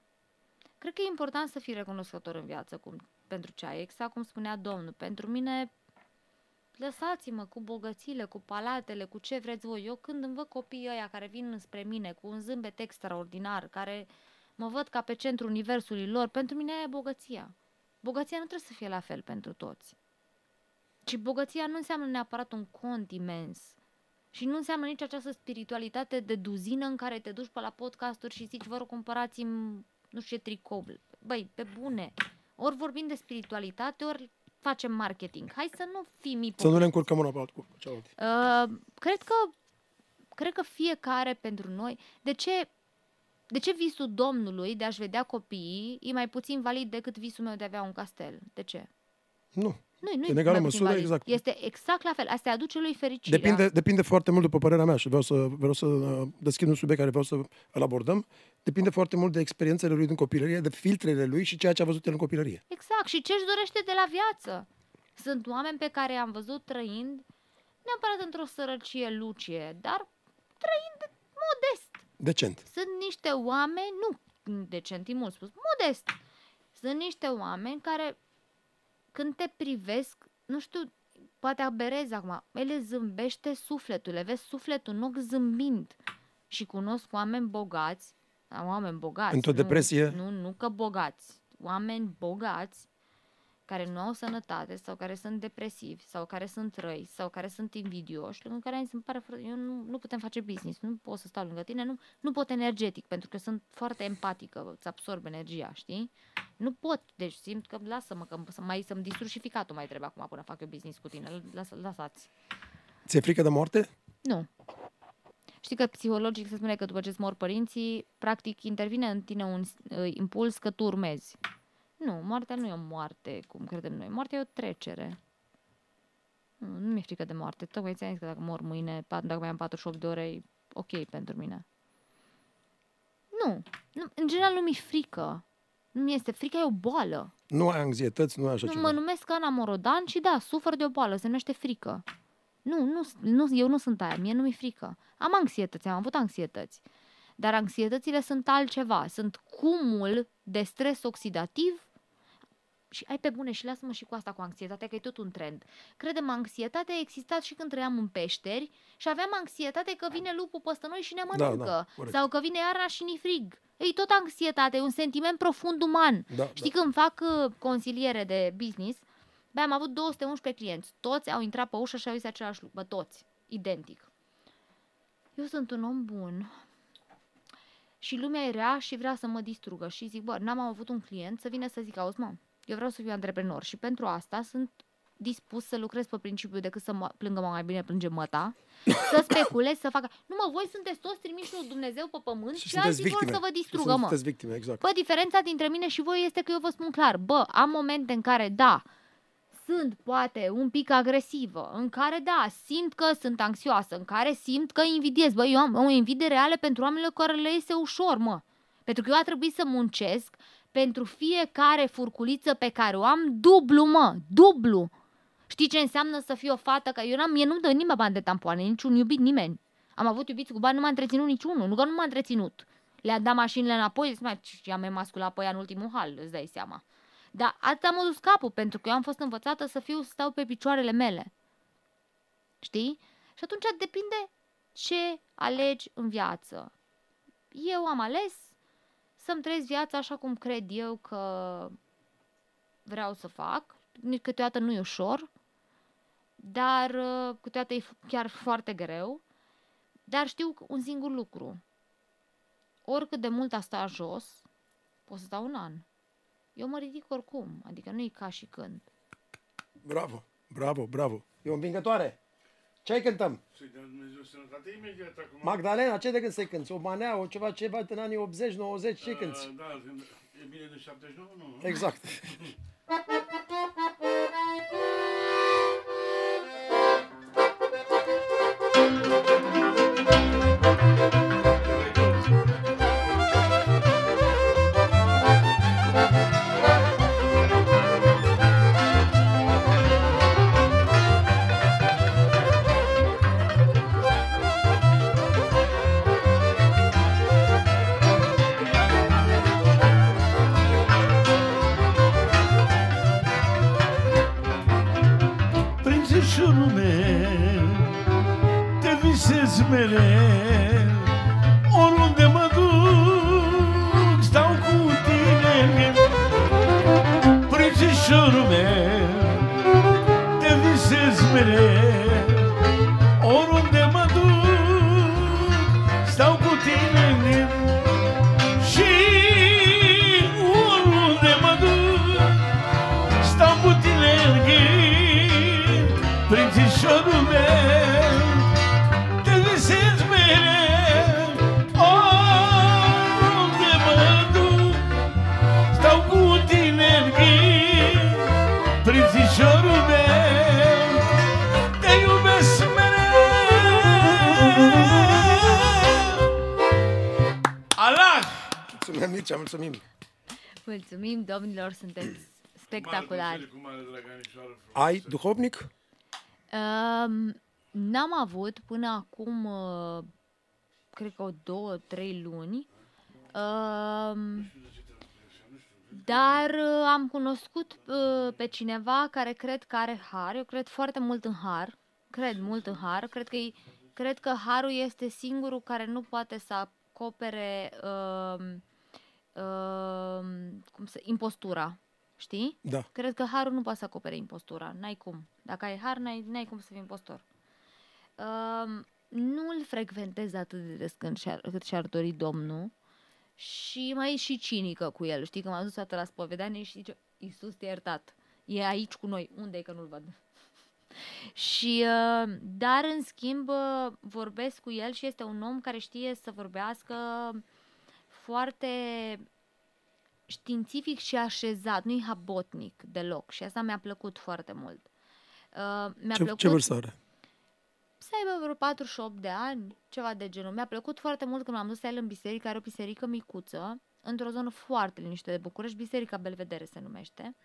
Speaker 1: cred că e important să fii recunoscător în viață cum, pentru ce ai. Exact cum spunea Domnul. Pentru mine, lăsați-mă cu bogățile, cu palatele, cu ce vreți voi. Eu când îmi văd copiii ăia care vin spre mine cu un zâmbet extraordinar, care mă văd ca pe centrul universului lor, pentru mine aia e bogăția. Bogăția nu trebuie să fie la fel pentru toți. Și bogăția nu înseamnă neapărat un cont imens. Și nu înseamnă nici această spiritualitate de duzină în care te duci pe la podcasturi și zici, vă rog, cumpărați-mi nu știu ce tricou. Băi, pe bune. Ori vorbim de spiritualitate, ori facem marketing. Hai să nu fim
Speaker 2: Să nu
Speaker 1: ipocriți.
Speaker 2: ne încurcăm una pe altul cu cealaltă.
Speaker 1: Uh, cred că cred că fiecare pentru noi, de ce de ce visul Domnului de a-și vedea copiii e mai puțin valid decât visul meu de a avea un castel? De ce?
Speaker 2: Nu.
Speaker 1: Nu, nu
Speaker 2: În
Speaker 1: e
Speaker 2: egală
Speaker 1: mai puțin
Speaker 2: măsură,
Speaker 1: valid.
Speaker 2: exact.
Speaker 1: Este exact la fel. Asta îi aduce lui fericirea.
Speaker 2: Depinde, depinde foarte mult, după părerea mea, și vreau să, vreau să uh, deschid un subiect care vreau să îl abordăm, depinde foarte mult de experiențele lui din copilărie, de filtrele lui și ceea ce a văzut el în copilărie.
Speaker 1: Exact. Și ce își dorește de la viață? Sunt oameni pe care i-am văzut trăind, neapărat într-o sărăcie lucie, dar trăind modest.
Speaker 2: Decent.
Speaker 1: Sunt niște oameni, nu decent, e mult spus, modest. Sunt niște oameni care, când te privesc, nu știu, poate aberezi acum, ele zâmbește sufletul, le vezi sufletul în ochi zâmbind. Și cunosc oameni bogați, da, oameni bogați.
Speaker 2: Într-o
Speaker 1: nu-
Speaker 2: depresie?
Speaker 1: Nu, nu că bogați, oameni bogați care nu au sănătate sau care sunt depresivi sau care sunt răi sau care sunt invidioși, lângă care mi se pare, frate, eu nu, nu putem face business, nu pot să stau lângă tine, nu, nu pot energetic, pentru că sunt foarte empatică, îți absorb energia, știi? Nu pot, deci simt că lasă-mă, că să mai să-mi distrug și ficatul mai trebuie acum până fac eu business cu tine, lasă, lăsați.
Speaker 2: Ți-e frică de moarte?
Speaker 1: Nu. Știi că psihologic se spune că după ce îți mor părinții, practic intervine în tine un uh, impuls că tu urmezi. Nu, moartea nu e o moarte, cum credem noi. Moartea e o trecere. Nu, nu mi-e frică de moarte. Tocmai ți-am zis că dacă mor mâine, pa- dacă mai am 48 de ore, e ok pentru mine. Nu. nu în general nu mi-e frică. Nu mi este frică, e o boală.
Speaker 2: Nu ai anxietăți, nu ai așa
Speaker 1: Nu,
Speaker 2: ceva.
Speaker 1: mă numesc Ana Morodan și da, sufăr de o boală, se numește frică. Nu, nu, nu, eu nu sunt aia, mie nu mi-e frică. Am anxietăți, am avut anxietăți. Dar anxietățile sunt altceva, sunt cumul de stres oxidativ și ai pe bune și lasă-mă și cu asta cu anxietatea, că e tot un trend. Credem, anxietatea a existat și când trăiam în peșteri și aveam anxietate că vine lupul peste noi și ne
Speaker 2: Da,
Speaker 1: mănâncă.
Speaker 2: da, corect.
Speaker 1: sau că vine iarna și ni frig. E tot anxietate, e un sentiment profund uman.
Speaker 2: Da,
Speaker 1: Știi, când fac uh, consiliere de business, bă, am avut 211 clienți. Toți au intrat pe ușă și au zis același lucru. Bă, toți. Identic. Eu sunt un om bun și lumea e rea și vrea să mă distrugă. Și zic, bă, n-am avut un client să vină să zic, auzi, mă, eu vreau să fiu antreprenor și pentru asta sunt dispus să lucrez pe principiu decât să mă plângă mă mai bine plânge măta, să speculez, să facă... Nu mă, voi sunteți toți trimiși lui Dumnezeu pe pământ și, și
Speaker 2: sunteți
Speaker 1: alții vor
Speaker 2: victime.
Speaker 1: să vă
Speaker 2: Și
Speaker 1: distrugă, mă.
Speaker 2: Sunteți victime, exact.
Speaker 1: Bă, diferența dintre mine și voi este că eu vă spun clar, bă, am momente în care, da, sunt poate un pic agresivă, în care, da, simt că sunt anxioasă, în care simt că invidiez. Bă, eu am o invidie reale pentru oamenii care le iese ușor, mă. Pentru că eu a trebuit să muncesc pentru fiecare furculiță pe care o am dublu, mă, dublu. Știi ce înseamnă să fii o fată? Că eu n-am, mie nu-mi dă nimeni bani de tampoane, niciun iubit, nimeni. Am avut iubiți cu bani, nu m-a întreținut niciunul, nu că nu m-a întreținut. Le-a dat mașinile înapoi, zic, mai, și am emasculat pe ea în ultimul hal, îți dai seama. Dar atât am dus capul, pentru că eu am fost învățată să fiu, să stau pe picioarele mele. Știi? Și atunci depinde ce alegi în viață. Eu am ales să-mi trăiesc viața așa cum cred eu că vreau să fac. Nici Câteodată nu e ușor, dar uh, câteodată e f- chiar foarte greu. Dar știu un singur lucru. Oricât de mult a sta jos, pot să stau un an. Eu mă ridic oricum, adică nu e ca și când.
Speaker 2: Bravo, bravo, bravo. E o învingătoare. Ce cântăm?
Speaker 3: Să-i dea Dumnezeu sănătate imediat acum.
Speaker 2: Magdalena, ce de când să cânti? O manea, o ceva, ceva în anii 80-90, ce
Speaker 3: Uh,
Speaker 2: cânti?
Speaker 3: Da, când e bine de 79, nu?
Speaker 2: Exact.
Speaker 1: spectaculari.
Speaker 3: Cu mare drăganișoară frumos.
Speaker 2: Ai duhovnic?
Speaker 1: Um, n-am avut până acum, uh, cred că o două, trei luni. Um, dar uh, am cunoscut uh, pe cineva care cred că are har. Eu cred foarte mult în har. Cred mult în har. Cred că, e- cred că harul este singurul care nu poate să acopere um, um, cum să, impostura. Știi?
Speaker 2: Da.
Speaker 1: Cred că harul nu poate să acopere impostura. N-ai cum. Dacă ai har, n-ai, n-ai cum să fii impostor. Um, nu-l frecventez atât de des când și-ar, cât și-ar dori Domnul și mai e și cinică cu el. Știi că m-am dus toată la spovedanie și zice, Iisus te-a iertat. E aici cu noi. Unde e că nu-l văd? Și, uh, dar în schimb uh, vorbesc cu el și este un om care știe să vorbească foarte științific și așezat, nu-i habotnic deloc și asta mi-a plăcut foarte mult. Uh, mi-a
Speaker 2: Ce,
Speaker 1: plăcut
Speaker 2: ce vârstă are?
Speaker 1: să aibă vreo 48 de ani, ceva de genul. Mi-a plăcut foarte mult când m-am dus la el în biserică, are o biserică micuță, într-o zonă foarte liniște de București, Biserica Belvedere se numește.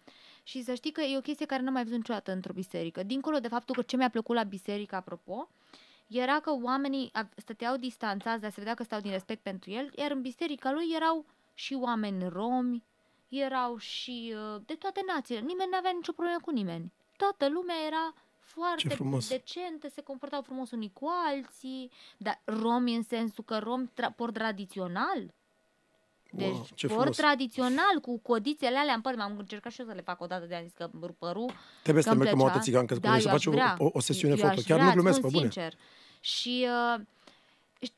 Speaker 1: Și să știi că e o chestie care n-am mai văzut niciodată într-o biserică. Dincolo de faptul că ce mi-a plăcut la biserică, apropo, era că oamenii a- stăteau distanțați, dar se vedea că stau din respect pentru el, iar în biserica lui erau și oameni romi, erau și uh, de toate națiile. Nimeni n-avea nicio problemă cu nimeni. Toată lumea era foarte
Speaker 2: frumos.
Speaker 1: decentă, se comportau frumos unii cu alții, dar romi în sensul că romi tra- port tradițional. Deci
Speaker 2: Wow, ce
Speaker 1: port
Speaker 2: frumos.
Speaker 1: tradițional cu codițele alea în păr. M-am încercat și eu să le fac o dată de am zis că rup părul.
Speaker 2: Trebuie să
Speaker 1: că
Speaker 2: te
Speaker 1: îmi
Speaker 2: mergem o dată
Speaker 1: plăcea.
Speaker 2: țigancă,
Speaker 1: da,
Speaker 2: da, să
Speaker 1: eu
Speaker 2: faci
Speaker 1: aș
Speaker 2: o,
Speaker 1: vrea.
Speaker 2: o, o sesiune
Speaker 1: Eu
Speaker 2: foto.
Speaker 1: aș
Speaker 2: Chiar
Speaker 1: vrea,
Speaker 2: nu glumesc,
Speaker 1: spun
Speaker 2: pe bune.
Speaker 1: Sincer. Și uh,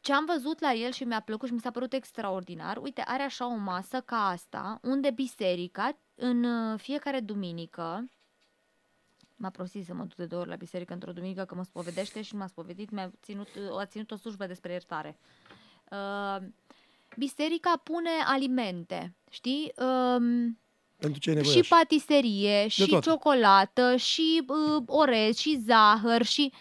Speaker 1: ce am văzut la el și mi-a plăcut și mi s-a părut extraordinar, uite, are așa o masă ca asta, unde biserica, în uh, fiecare duminică, m-a prostit să mă duc de două ori la biserică într-o duminică, că mă spovedește și m-a spovedit, mi-a ținut, a ținut o slujbă despre iertare. Uh, biserica pune alimente, știi? Um,
Speaker 2: Pentru ce e nevoie
Speaker 1: și patiserie, și
Speaker 2: toate.
Speaker 1: ciocolată, și uh, orez, și zahăr, și,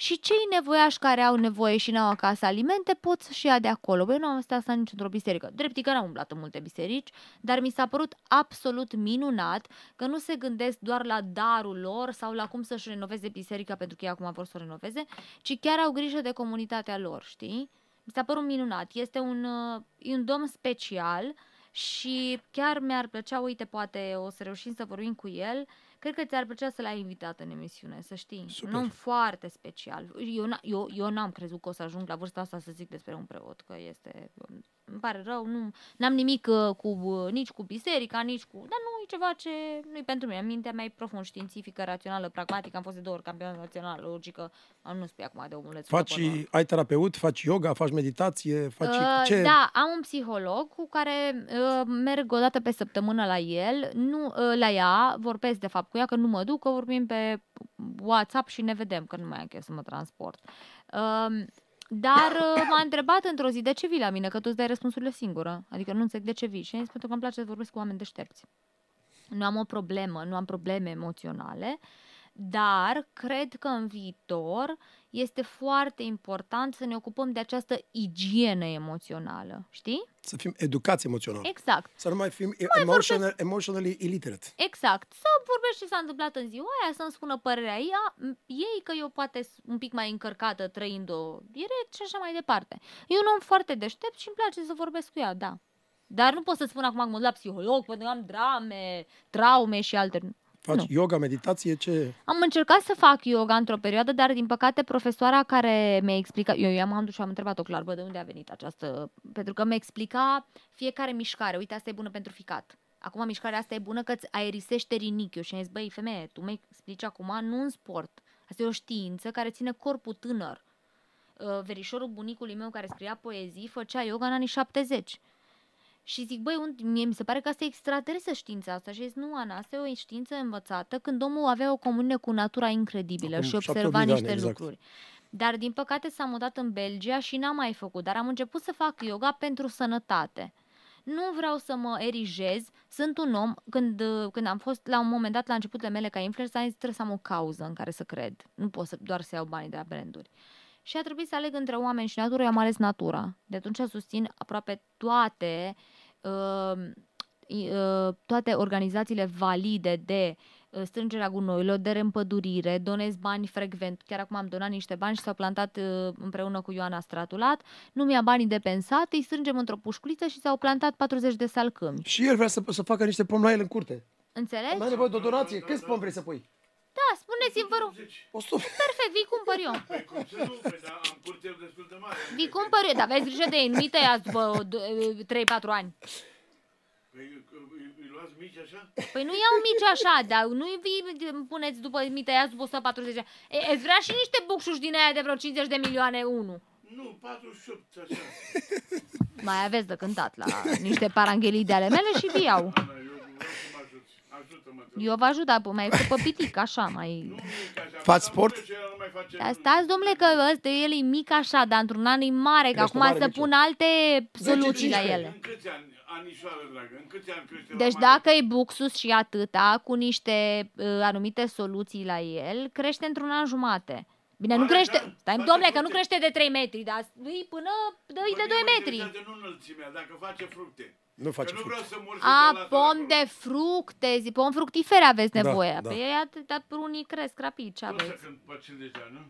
Speaker 1: și cei nevoiași care au nevoie și n-au acasă alimente pot să-și ia de acolo. Băi, eu nu am stat asta nici într-o biserică. Drept e că n-am umblat în multe biserici, dar mi s-a părut absolut minunat că nu se gândesc doar la darul lor sau la cum să-și renoveze biserica pentru că ei acum vor să o renoveze, ci chiar au grijă de comunitatea lor, știi? Mi s-a părut minunat. Este un, uh, e un domn special și chiar mi-ar plăcea, uite, poate o să reușim să vorbim cu el. Cred că ți-ar plăcea să l-ai invitat în emisiune, să știi.
Speaker 2: Super.
Speaker 1: Un om foarte special. Eu, n- eu, eu n-am crezut că o să ajung la vârsta asta să zic despre un preot, că este... Îmi pare rău, nu am nimic uh, cu, uh, nici cu biserica, nici cu... Dar nu e ceva ce nu e pentru mine. Mintea mea e profund științifică, rațională, pragmatică. Am fost de două ori campion național, logică. Am nu spui acum de omuleț.
Speaker 2: Faci, ai terapeut, faci yoga, faci meditație, faci
Speaker 1: Uh,
Speaker 2: ce?
Speaker 1: Da, am un psiholog cu care uh, merg o dată pe săptămână la el, nu uh, la ea, vorbesc de fapt cu ea, că nu mă duc, că vorbim pe WhatsApp și ne vedem, că nu mai am chef să mă transport. Uh, dar uh, m-a întrebat într-o zi, de ce vii la mine, că tu îți dai răspunsurile singură? Adică nu înțeleg de ce vii. Și am zis, pentru că îmi place să vorbesc cu oameni deștepți. Nu am o problemă, nu am probleme emoționale, dar cred că în viitor este foarte important să ne ocupăm de această igienă emoțională, știi?
Speaker 2: Să fim educați emoțional.
Speaker 1: Exact,
Speaker 2: Să nu mai fim emotional, emotionally illiterate.
Speaker 1: exact. Să vorbești ce s-a întâmplat în ziua aia, să-mi spună părerea ea, m- ei că eu poate s- un pic mai încărcată trăind-o direct și așa mai departe. E un om foarte deștept și îmi place să vorbesc cu ea, da. Dar nu pot să spun acum că mă duc la psiholog, pentru că am drame, traume și alte...
Speaker 2: Faci
Speaker 1: Nu.
Speaker 2: yoga, meditație, ce?
Speaker 1: Am încercat să fac yoga într-o perioadă, dar din păcate profesoara care mi-a explicat, eu i-am am dus și am întrebat-o clar, bă, de unde a venit această, pentru că mi explica fiecare mișcare, uite, asta e bună pentru ficat. Acum mișcarea asta e bună că îți aerisește rinichiul și am zis, băi, femeie, tu mi explici acum, nu în sport. Asta e o știință care ține corpul tânăr. Uh, Verișorul bunicului meu care scria poezii făcea yoga în anii 70. Și zic, băi, unde, mie mi se pare că asta e extraterestră știința asta. Și zic, nu, Ana, asta e o știință învățată când omul avea o comuniune cu natura incredibilă
Speaker 2: Acum
Speaker 1: și
Speaker 2: 7.000
Speaker 1: observa
Speaker 2: de ani,
Speaker 1: niște
Speaker 2: exact.
Speaker 1: lucruri. Dar, din păcate, s-a mutat în Belgia și n-am mai făcut. Dar am început să fac yoga pentru sănătate. Nu vreau să mă erigez. Sunt un om, când, uh, când am fost la un moment dat la începuturile mele ca influencer, am zis trebuie să am o cauză în care să cred. Nu pot să, doar să iau banii de la branduri. Și a trebuit să aleg între oameni și natură, eu am ales natura. De atunci susțin aproape toate uh, i- uh, toate organizațiile valide de uh, strângerea gunoilor, de reîmpădurire, donez bani frecvent. Chiar acum am donat niște bani și s-au plantat uh, împreună cu Ioana Stratulat. Nu mi-a banii de pensat, îi strângem într-o pușculiță și s-au plantat 40 de salcâmi.
Speaker 2: Și el vrea să, să facă niște pom la el în curte.
Speaker 1: Înțelegi?
Speaker 2: Mai nevoie de o donație. Câți pom vrei să pui?
Speaker 1: Da, spuneți-mi, vă rog.
Speaker 2: 100.
Speaker 1: Perfect, vi cumpăr eu.
Speaker 3: Păi cum să nu? Păi da, am curte destul de mare.
Speaker 1: Vi cumpăr eu, dar aveți grijă de ei, nu-i tăiați după uh, 3-4 ani.
Speaker 3: Păi îi, îi luați mici așa?
Speaker 1: Păi nu iau mici așa, dar nu-i vi puneți după, mi tăiați după 140 de ani. E, Îți vrea și niște bucșuși din aia de vreo 50 de milioane, unu.
Speaker 3: Nu, 48 așa.
Speaker 1: Mai aveți de cântat la niște paranghelii de ale mele și vi iau.
Speaker 3: Eu
Speaker 1: vă ajut, dar mai cu pe pitic, așa, mai...
Speaker 3: Nu mic așa.
Speaker 2: Faci
Speaker 3: dar
Speaker 2: sport?
Speaker 3: spune ce el nu mai face.
Speaker 1: Dar stați, domnule, că ăsta, el e mic așa, dar într-un an e mare, că
Speaker 2: Crește
Speaker 1: acum
Speaker 2: mare,
Speaker 1: să
Speaker 2: zice.
Speaker 1: pun alte soluții la
Speaker 2: 10-15.
Speaker 1: ele.
Speaker 3: În câți ani, anișoară, dragă, în câți ani crește la
Speaker 1: Deci
Speaker 3: mare?
Speaker 1: dacă e buxus și atâta, cu niște uh, anumite soluții la el, crește într-un an jumate. Bine, nu
Speaker 3: Oare
Speaker 1: crește,
Speaker 3: așa?
Speaker 1: stai,
Speaker 3: Face
Speaker 1: domnule, că nu
Speaker 3: fructe?
Speaker 1: crește de 3 metri, dar îi până îi
Speaker 3: Păi
Speaker 1: de 2
Speaker 3: mie mă
Speaker 1: metri.
Speaker 3: interesează Nu înălțimea, dacă face fructe.
Speaker 2: Nu face
Speaker 3: Că nu
Speaker 2: fructe.
Speaker 3: vreau să mor și
Speaker 1: A,
Speaker 3: să las
Speaker 1: pom
Speaker 3: acolo.
Speaker 1: de fructe, zi, pom fructifere aveți
Speaker 2: Da,
Speaker 1: nevoie.
Speaker 2: da.
Speaker 1: Păi atâta unii cresc rapid, ce
Speaker 3: Nu să
Speaker 1: aveți?
Speaker 3: cânt pe 50 de ani, nu?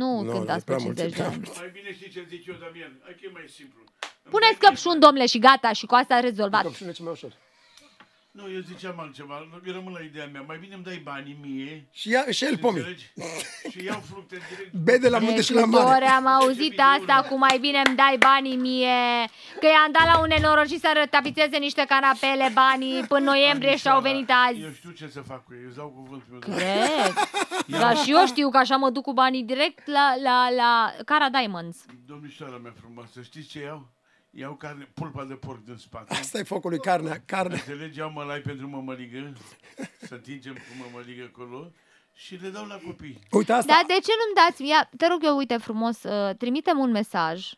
Speaker 1: Nu
Speaker 2: Nu,
Speaker 1: cântați
Speaker 2: e
Speaker 1: pe
Speaker 2: prea mult,
Speaker 1: 50 de
Speaker 2: e prea
Speaker 1: ani.
Speaker 3: Mai bine știi ce zic eu, Damian? Hai că e mai simplu. Îmi
Speaker 1: Puneți
Speaker 3: dai
Speaker 1: căpșun,
Speaker 3: mie-
Speaker 1: domnule, și gata, și cu asta rezolvat.
Speaker 2: Căpșune ce mai ușor.
Speaker 3: Nu, eu ziceam altceva, eu rămân la ideea mea. Mai bine îmi dai banii mie,
Speaker 2: Și, ia, și el pomii.
Speaker 3: înțelegi? și iau fructe direct.
Speaker 2: Bede la munte
Speaker 1: De
Speaker 2: și la
Speaker 1: câte ori
Speaker 2: mare.
Speaker 1: am auzit
Speaker 3: Deci,
Speaker 1: asta cu mai bine îmi dai banii mie, că i-am dat la un nenorocit să rătapițeze niște canapele banii până noiembrie și au venit azi.
Speaker 3: Eu știu ce să fac cu ei, îți dau cuvântul meu.
Speaker 1: Cred. Dar și eu știu că așa mă duc cu banii direct la, la, la Cara Diamonds.
Speaker 3: Domnișoara mea frumoasă, știți ce iau? Iau carne, pulpa de porc din spate.
Speaker 2: Asta e focul lui carnea, carne.
Speaker 3: Înțelegi, iau mălai pentru mămăligă, să atingem cu mămăligă acolo și le dau la copii.
Speaker 2: Uite asta.
Speaker 1: Dar de ce nu-mi dați, ia, te rog eu, uite frumos, uh, trimitem un mesaj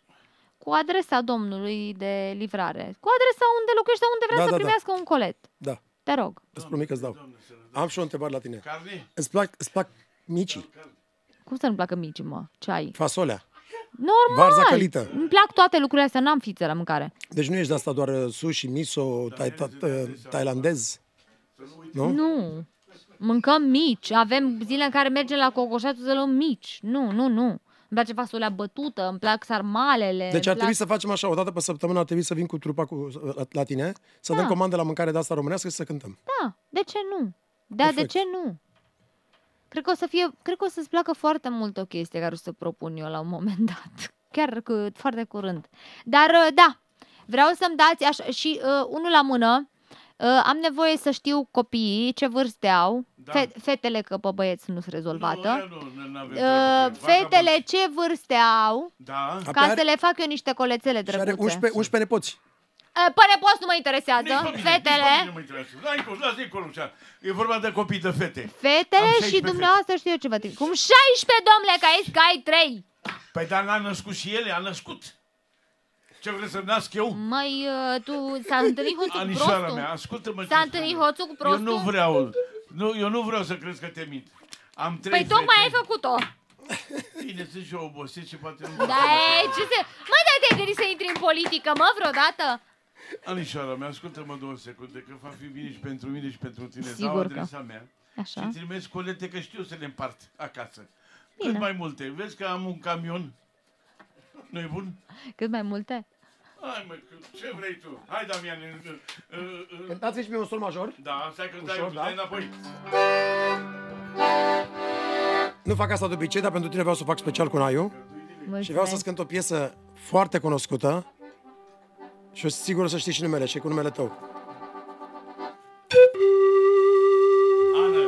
Speaker 1: cu adresa domnului de livrare, cu adresa unde locuiește, unde vrea
Speaker 2: Da,
Speaker 1: să
Speaker 2: da, da.
Speaker 1: primească un colet.
Speaker 2: Da,
Speaker 1: Te rog.
Speaker 2: îți promit că îți dau.
Speaker 3: Doamne, să ne
Speaker 2: Am și o întrebare la tine.
Speaker 3: Carne?
Speaker 2: Îți plac, îți plac micii?
Speaker 1: Cum să nu placă mici, mă? Ce ai?
Speaker 2: Fasolea.
Speaker 1: Normal!
Speaker 2: Varza călită.
Speaker 1: Îmi plac toate lucrurile astea, n-am fițe la mâncare.
Speaker 2: Deci nu ești de asta doar uh, sushi, miso, tai, ta, uh, thailandez. Nu?
Speaker 1: Nu. Mâncăm mici. Avem zile în care mergem la cocoșatul să luăm mici. Nu, nu, nu. Îmi place fasolea bătută, îmi plac sarmalele.
Speaker 2: Deci
Speaker 1: îmi
Speaker 2: ar trebui
Speaker 1: plac...
Speaker 2: să facem așa, o dată pe săptămână ar trebui să vin cu trupa cu, la, la tine, să
Speaker 1: Da.
Speaker 2: dăm comandă la mâncare de asta românească și să cântăm.
Speaker 1: Da, de ce nu? Da, de
Speaker 2: Perfect.
Speaker 1: ce nu? Cred că o să fie, cred că o să-ți placă foarte mult o chestie care o să propun eu la un moment dat. Chiar cu, foarte curând. Dar uh, da, vreau să-mi dați așa, și uh, unul la mână. Uh, am nevoie să știu copiii ce vârste au.
Speaker 3: Da.
Speaker 1: Fe- fetele, că pe băieți nu sunt
Speaker 3: Nu,
Speaker 1: rezolvată.
Speaker 3: aia nu, nu, n-avem
Speaker 1: Uh,
Speaker 3: treabă cu ei.
Speaker 1: fetele ce vârste au,
Speaker 3: Da?
Speaker 2: Apoi
Speaker 1: ca
Speaker 2: are-
Speaker 1: să le fac eu niște colețele
Speaker 2: Și
Speaker 1: drăguțe.
Speaker 2: are 11, 11 nepoți.
Speaker 1: Uh, Până poți nu mă interesează.
Speaker 3: Nici pe mine, nici pe
Speaker 1: Fetele,
Speaker 3: mine nu mă interesează. Lasă acolo, lasă acolo, așa. E vorba de copii, de fete.
Speaker 1: fetele
Speaker 3: Am
Speaker 1: și
Speaker 3: 16
Speaker 1: dumneavoastră știu eu ce vă trimit. Cum 16, domnule, că ai, că ai 3.
Speaker 3: Păi dar n-a născut și ele, a născut. Ce vreți să nasc eu?
Speaker 1: Măi, uh, tu s-a întâlnit hoțul cu
Speaker 3: Anișoara
Speaker 1: prostul?
Speaker 3: mea, ascultă-mă ce
Speaker 1: S-a
Speaker 3: spun
Speaker 1: întâlnit
Speaker 3: eu.
Speaker 1: hoțul cu prostul?
Speaker 3: Eu nu vreau, nu, eu nu vreau să crezi că te mint. Am trei
Speaker 1: Păi tocmai ai
Speaker 3: fete.
Speaker 1: făcut-o.
Speaker 3: Bine, sunt și eu obosit și poate nu...
Speaker 1: Da, e, ce se... Mă, dar te-ai gândit să intri în politică, mă, vreodată?
Speaker 3: Anișoara mea, ascultă-mă două secunde, că va fi bine și pentru mine și pentru tine. Îți Dau
Speaker 1: Sigur că.
Speaker 3: adresa mea
Speaker 1: Așa.
Speaker 3: și trimis colete, că știu să le împart acasă.
Speaker 1: Bine.
Speaker 3: Cât mai multe. Vezi că am un camion? Nu-i bun?
Speaker 1: Cât mai multe?
Speaker 3: Hai mă, că- ce vrei tu? Hai, Damian. uh, uh, uh,
Speaker 2: Cântați și mie un sol major.
Speaker 3: Da, stai că
Speaker 2: Ușor,
Speaker 3: dai,
Speaker 2: da?
Speaker 3: dai înapoi.
Speaker 2: Nu fac asta de obicei, dar pentru tine vreau să o fac special cu Naiu. Și vreau să-ți cânt o piesă foarte cunoscută. Și o sigur o să știi și numele, și cu numele tău.
Speaker 3: Ana.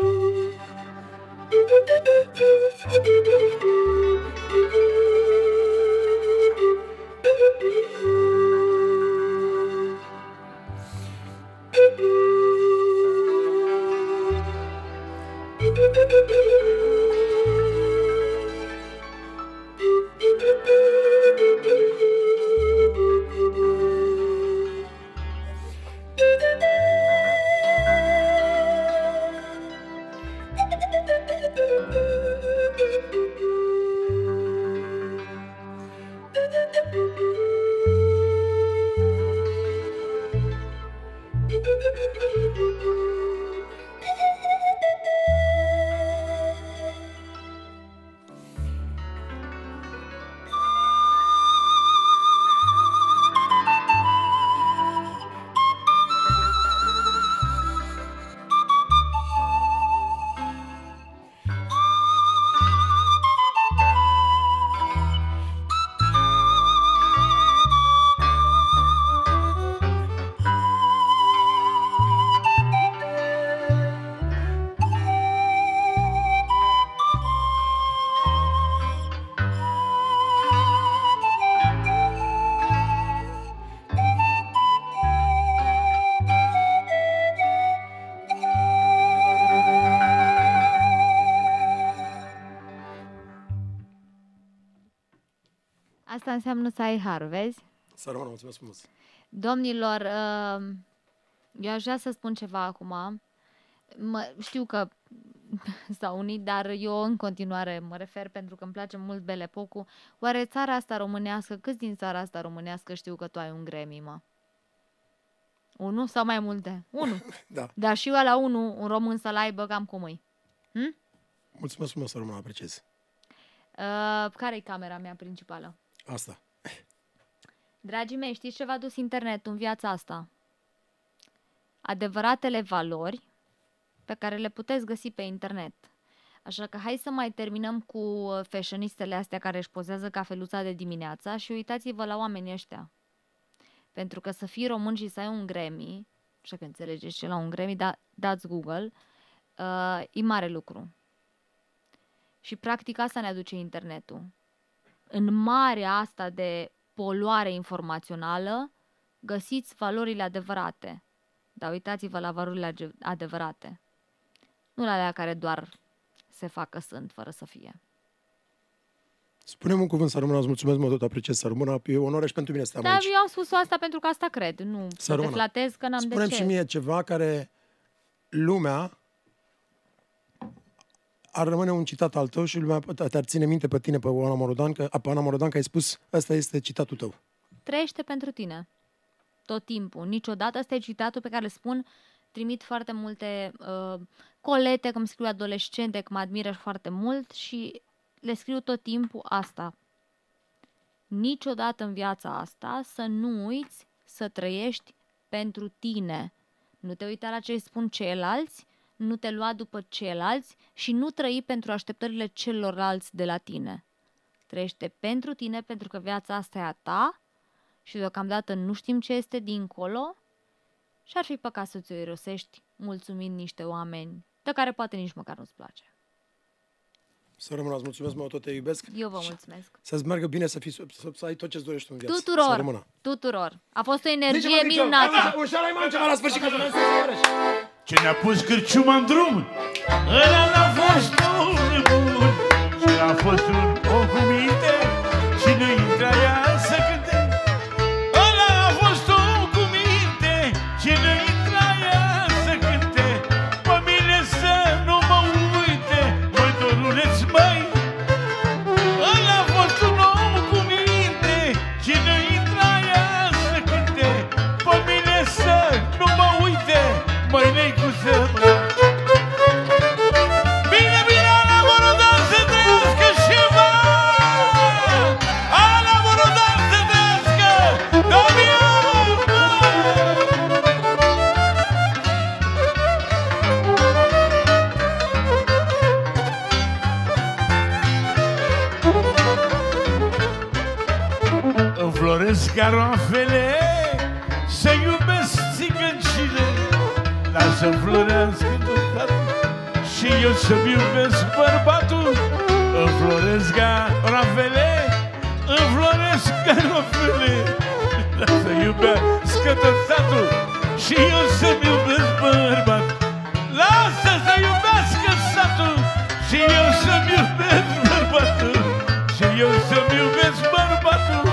Speaker 1: Înseamnă să ai har, vezi?
Speaker 2: Să rămână, mulțumesc frumos.
Speaker 1: Domnilor, uh, eu aș vrea să spun ceva acum. Mă, știu că s-au unit, dar eu în continuare mă refer pentru că îmi place mult Bele Pocu. Oare țara asta românească, câți din țara asta românească știu că tu ai un Grammy, mă? Unu sau mai multe? Unu.
Speaker 2: Da.
Speaker 1: Dar și eu la unu, un român să-l aibă cam cum îi. Hm?
Speaker 2: Mulțumesc frumos, să rămână, apreciez.
Speaker 1: Uh, care e camera mea principală?
Speaker 2: Asta.
Speaker 1: Dragii mei, știți ce v-a dus internetul în viața asta? Adevăratele valori pe care le puteți găsi pe internet. Așa că hai să mai terminăm cu uh, fashionistele astea care își pozează cafeluța de dimineața și uitați-vă la oamenii ăștia. Pentru că să fii român și să ai un Grammy, așa că înțelegeți ce la un Grammy, da, dați Google, uh, e mare lucru. Și practic asta ne aduce internetul. În marea asta de poluare informațională, găsiți valorile adevărate. Dar uitați-vă la valorile age- adevărate. Nu la alea care doar se fac că sunt, fără să fie.
Speaker 2: Spune-mi un cuvânt, să rămână, îți mulțumesc, mă tot apreciez, să rămână. E onoare și pentru mine să te am
Speaker 1: Dar
Speaker 2: aici.
Speaker 1: eu am spus asta pentru că asta cred, nu să te
Speaker 2: rămână.
Speaker 1: flatez că n-am de
Speaker 2: Spune-mi
Speaker 1: ce.
Speaker 2: și mie ceva care lumea ar rămâne un citat al tău și lumea te-ar ține minte pe tine, pe Oana Morodan, că, pe Ana Morodan, că ai spus, ăsta este citatul tău.
Speaker 1: Trăiește pentru tine. Tot timpul. Niciodată. Asta e citatul pe care îl spun. Trimit foarte multe uh, colete, cum scriu adolescente, că mă admiră foarte mult și le scriu tot timpul asta. Niciodată în viața asta să nu uiți să trăiești pentru tine. Nu te uita la ce îi spun ceilalți, nu te lua după ceilalți și nu trăi pentru așteptările celorlalți de la tine. Trăiește pentru tine, pentru că viața asta e a ta și deocamdată nu știm ce este dincolo și ar fi păcat să ți-o irosești mulțumind niște oameni de care poate nici măcar nu-ți place.
Speaker 2: Să rămână, îți mulțumesc, mă tot te iubesc.
Speaker 1: Eu vă mulțumesc.
Speaker 2: Să-ți meargă bine, să, fii, să, să ai tot ce-ți dorești în viață. Să
Speaker 1: Tuturor,
Speaker 2: rămână.
Speaker 1: tuturor. A fost o
Speaker 2: Nici
Speaker 1: energie
Speaker 2: mă, nici eu.
Speaker 1: minunată.
Speaker 2: Hai, Un șalai mai ceva la sfârșit, ca să ne iarăși.
Speaker 3: Ce ne-a pus cârciuma în drum? Ăla n-a fost un nebun Și a fost un om cu minte să-mi iubesc bărbatul Înfloresc caroafele Înfloresc caroafele Lasă iubească tot satul Și eu să-mi iubesc bărbatul. Lasă să iubească satul Și eu să-mi iubesc bărbatul. Și eu să-mi iubesc bărbatul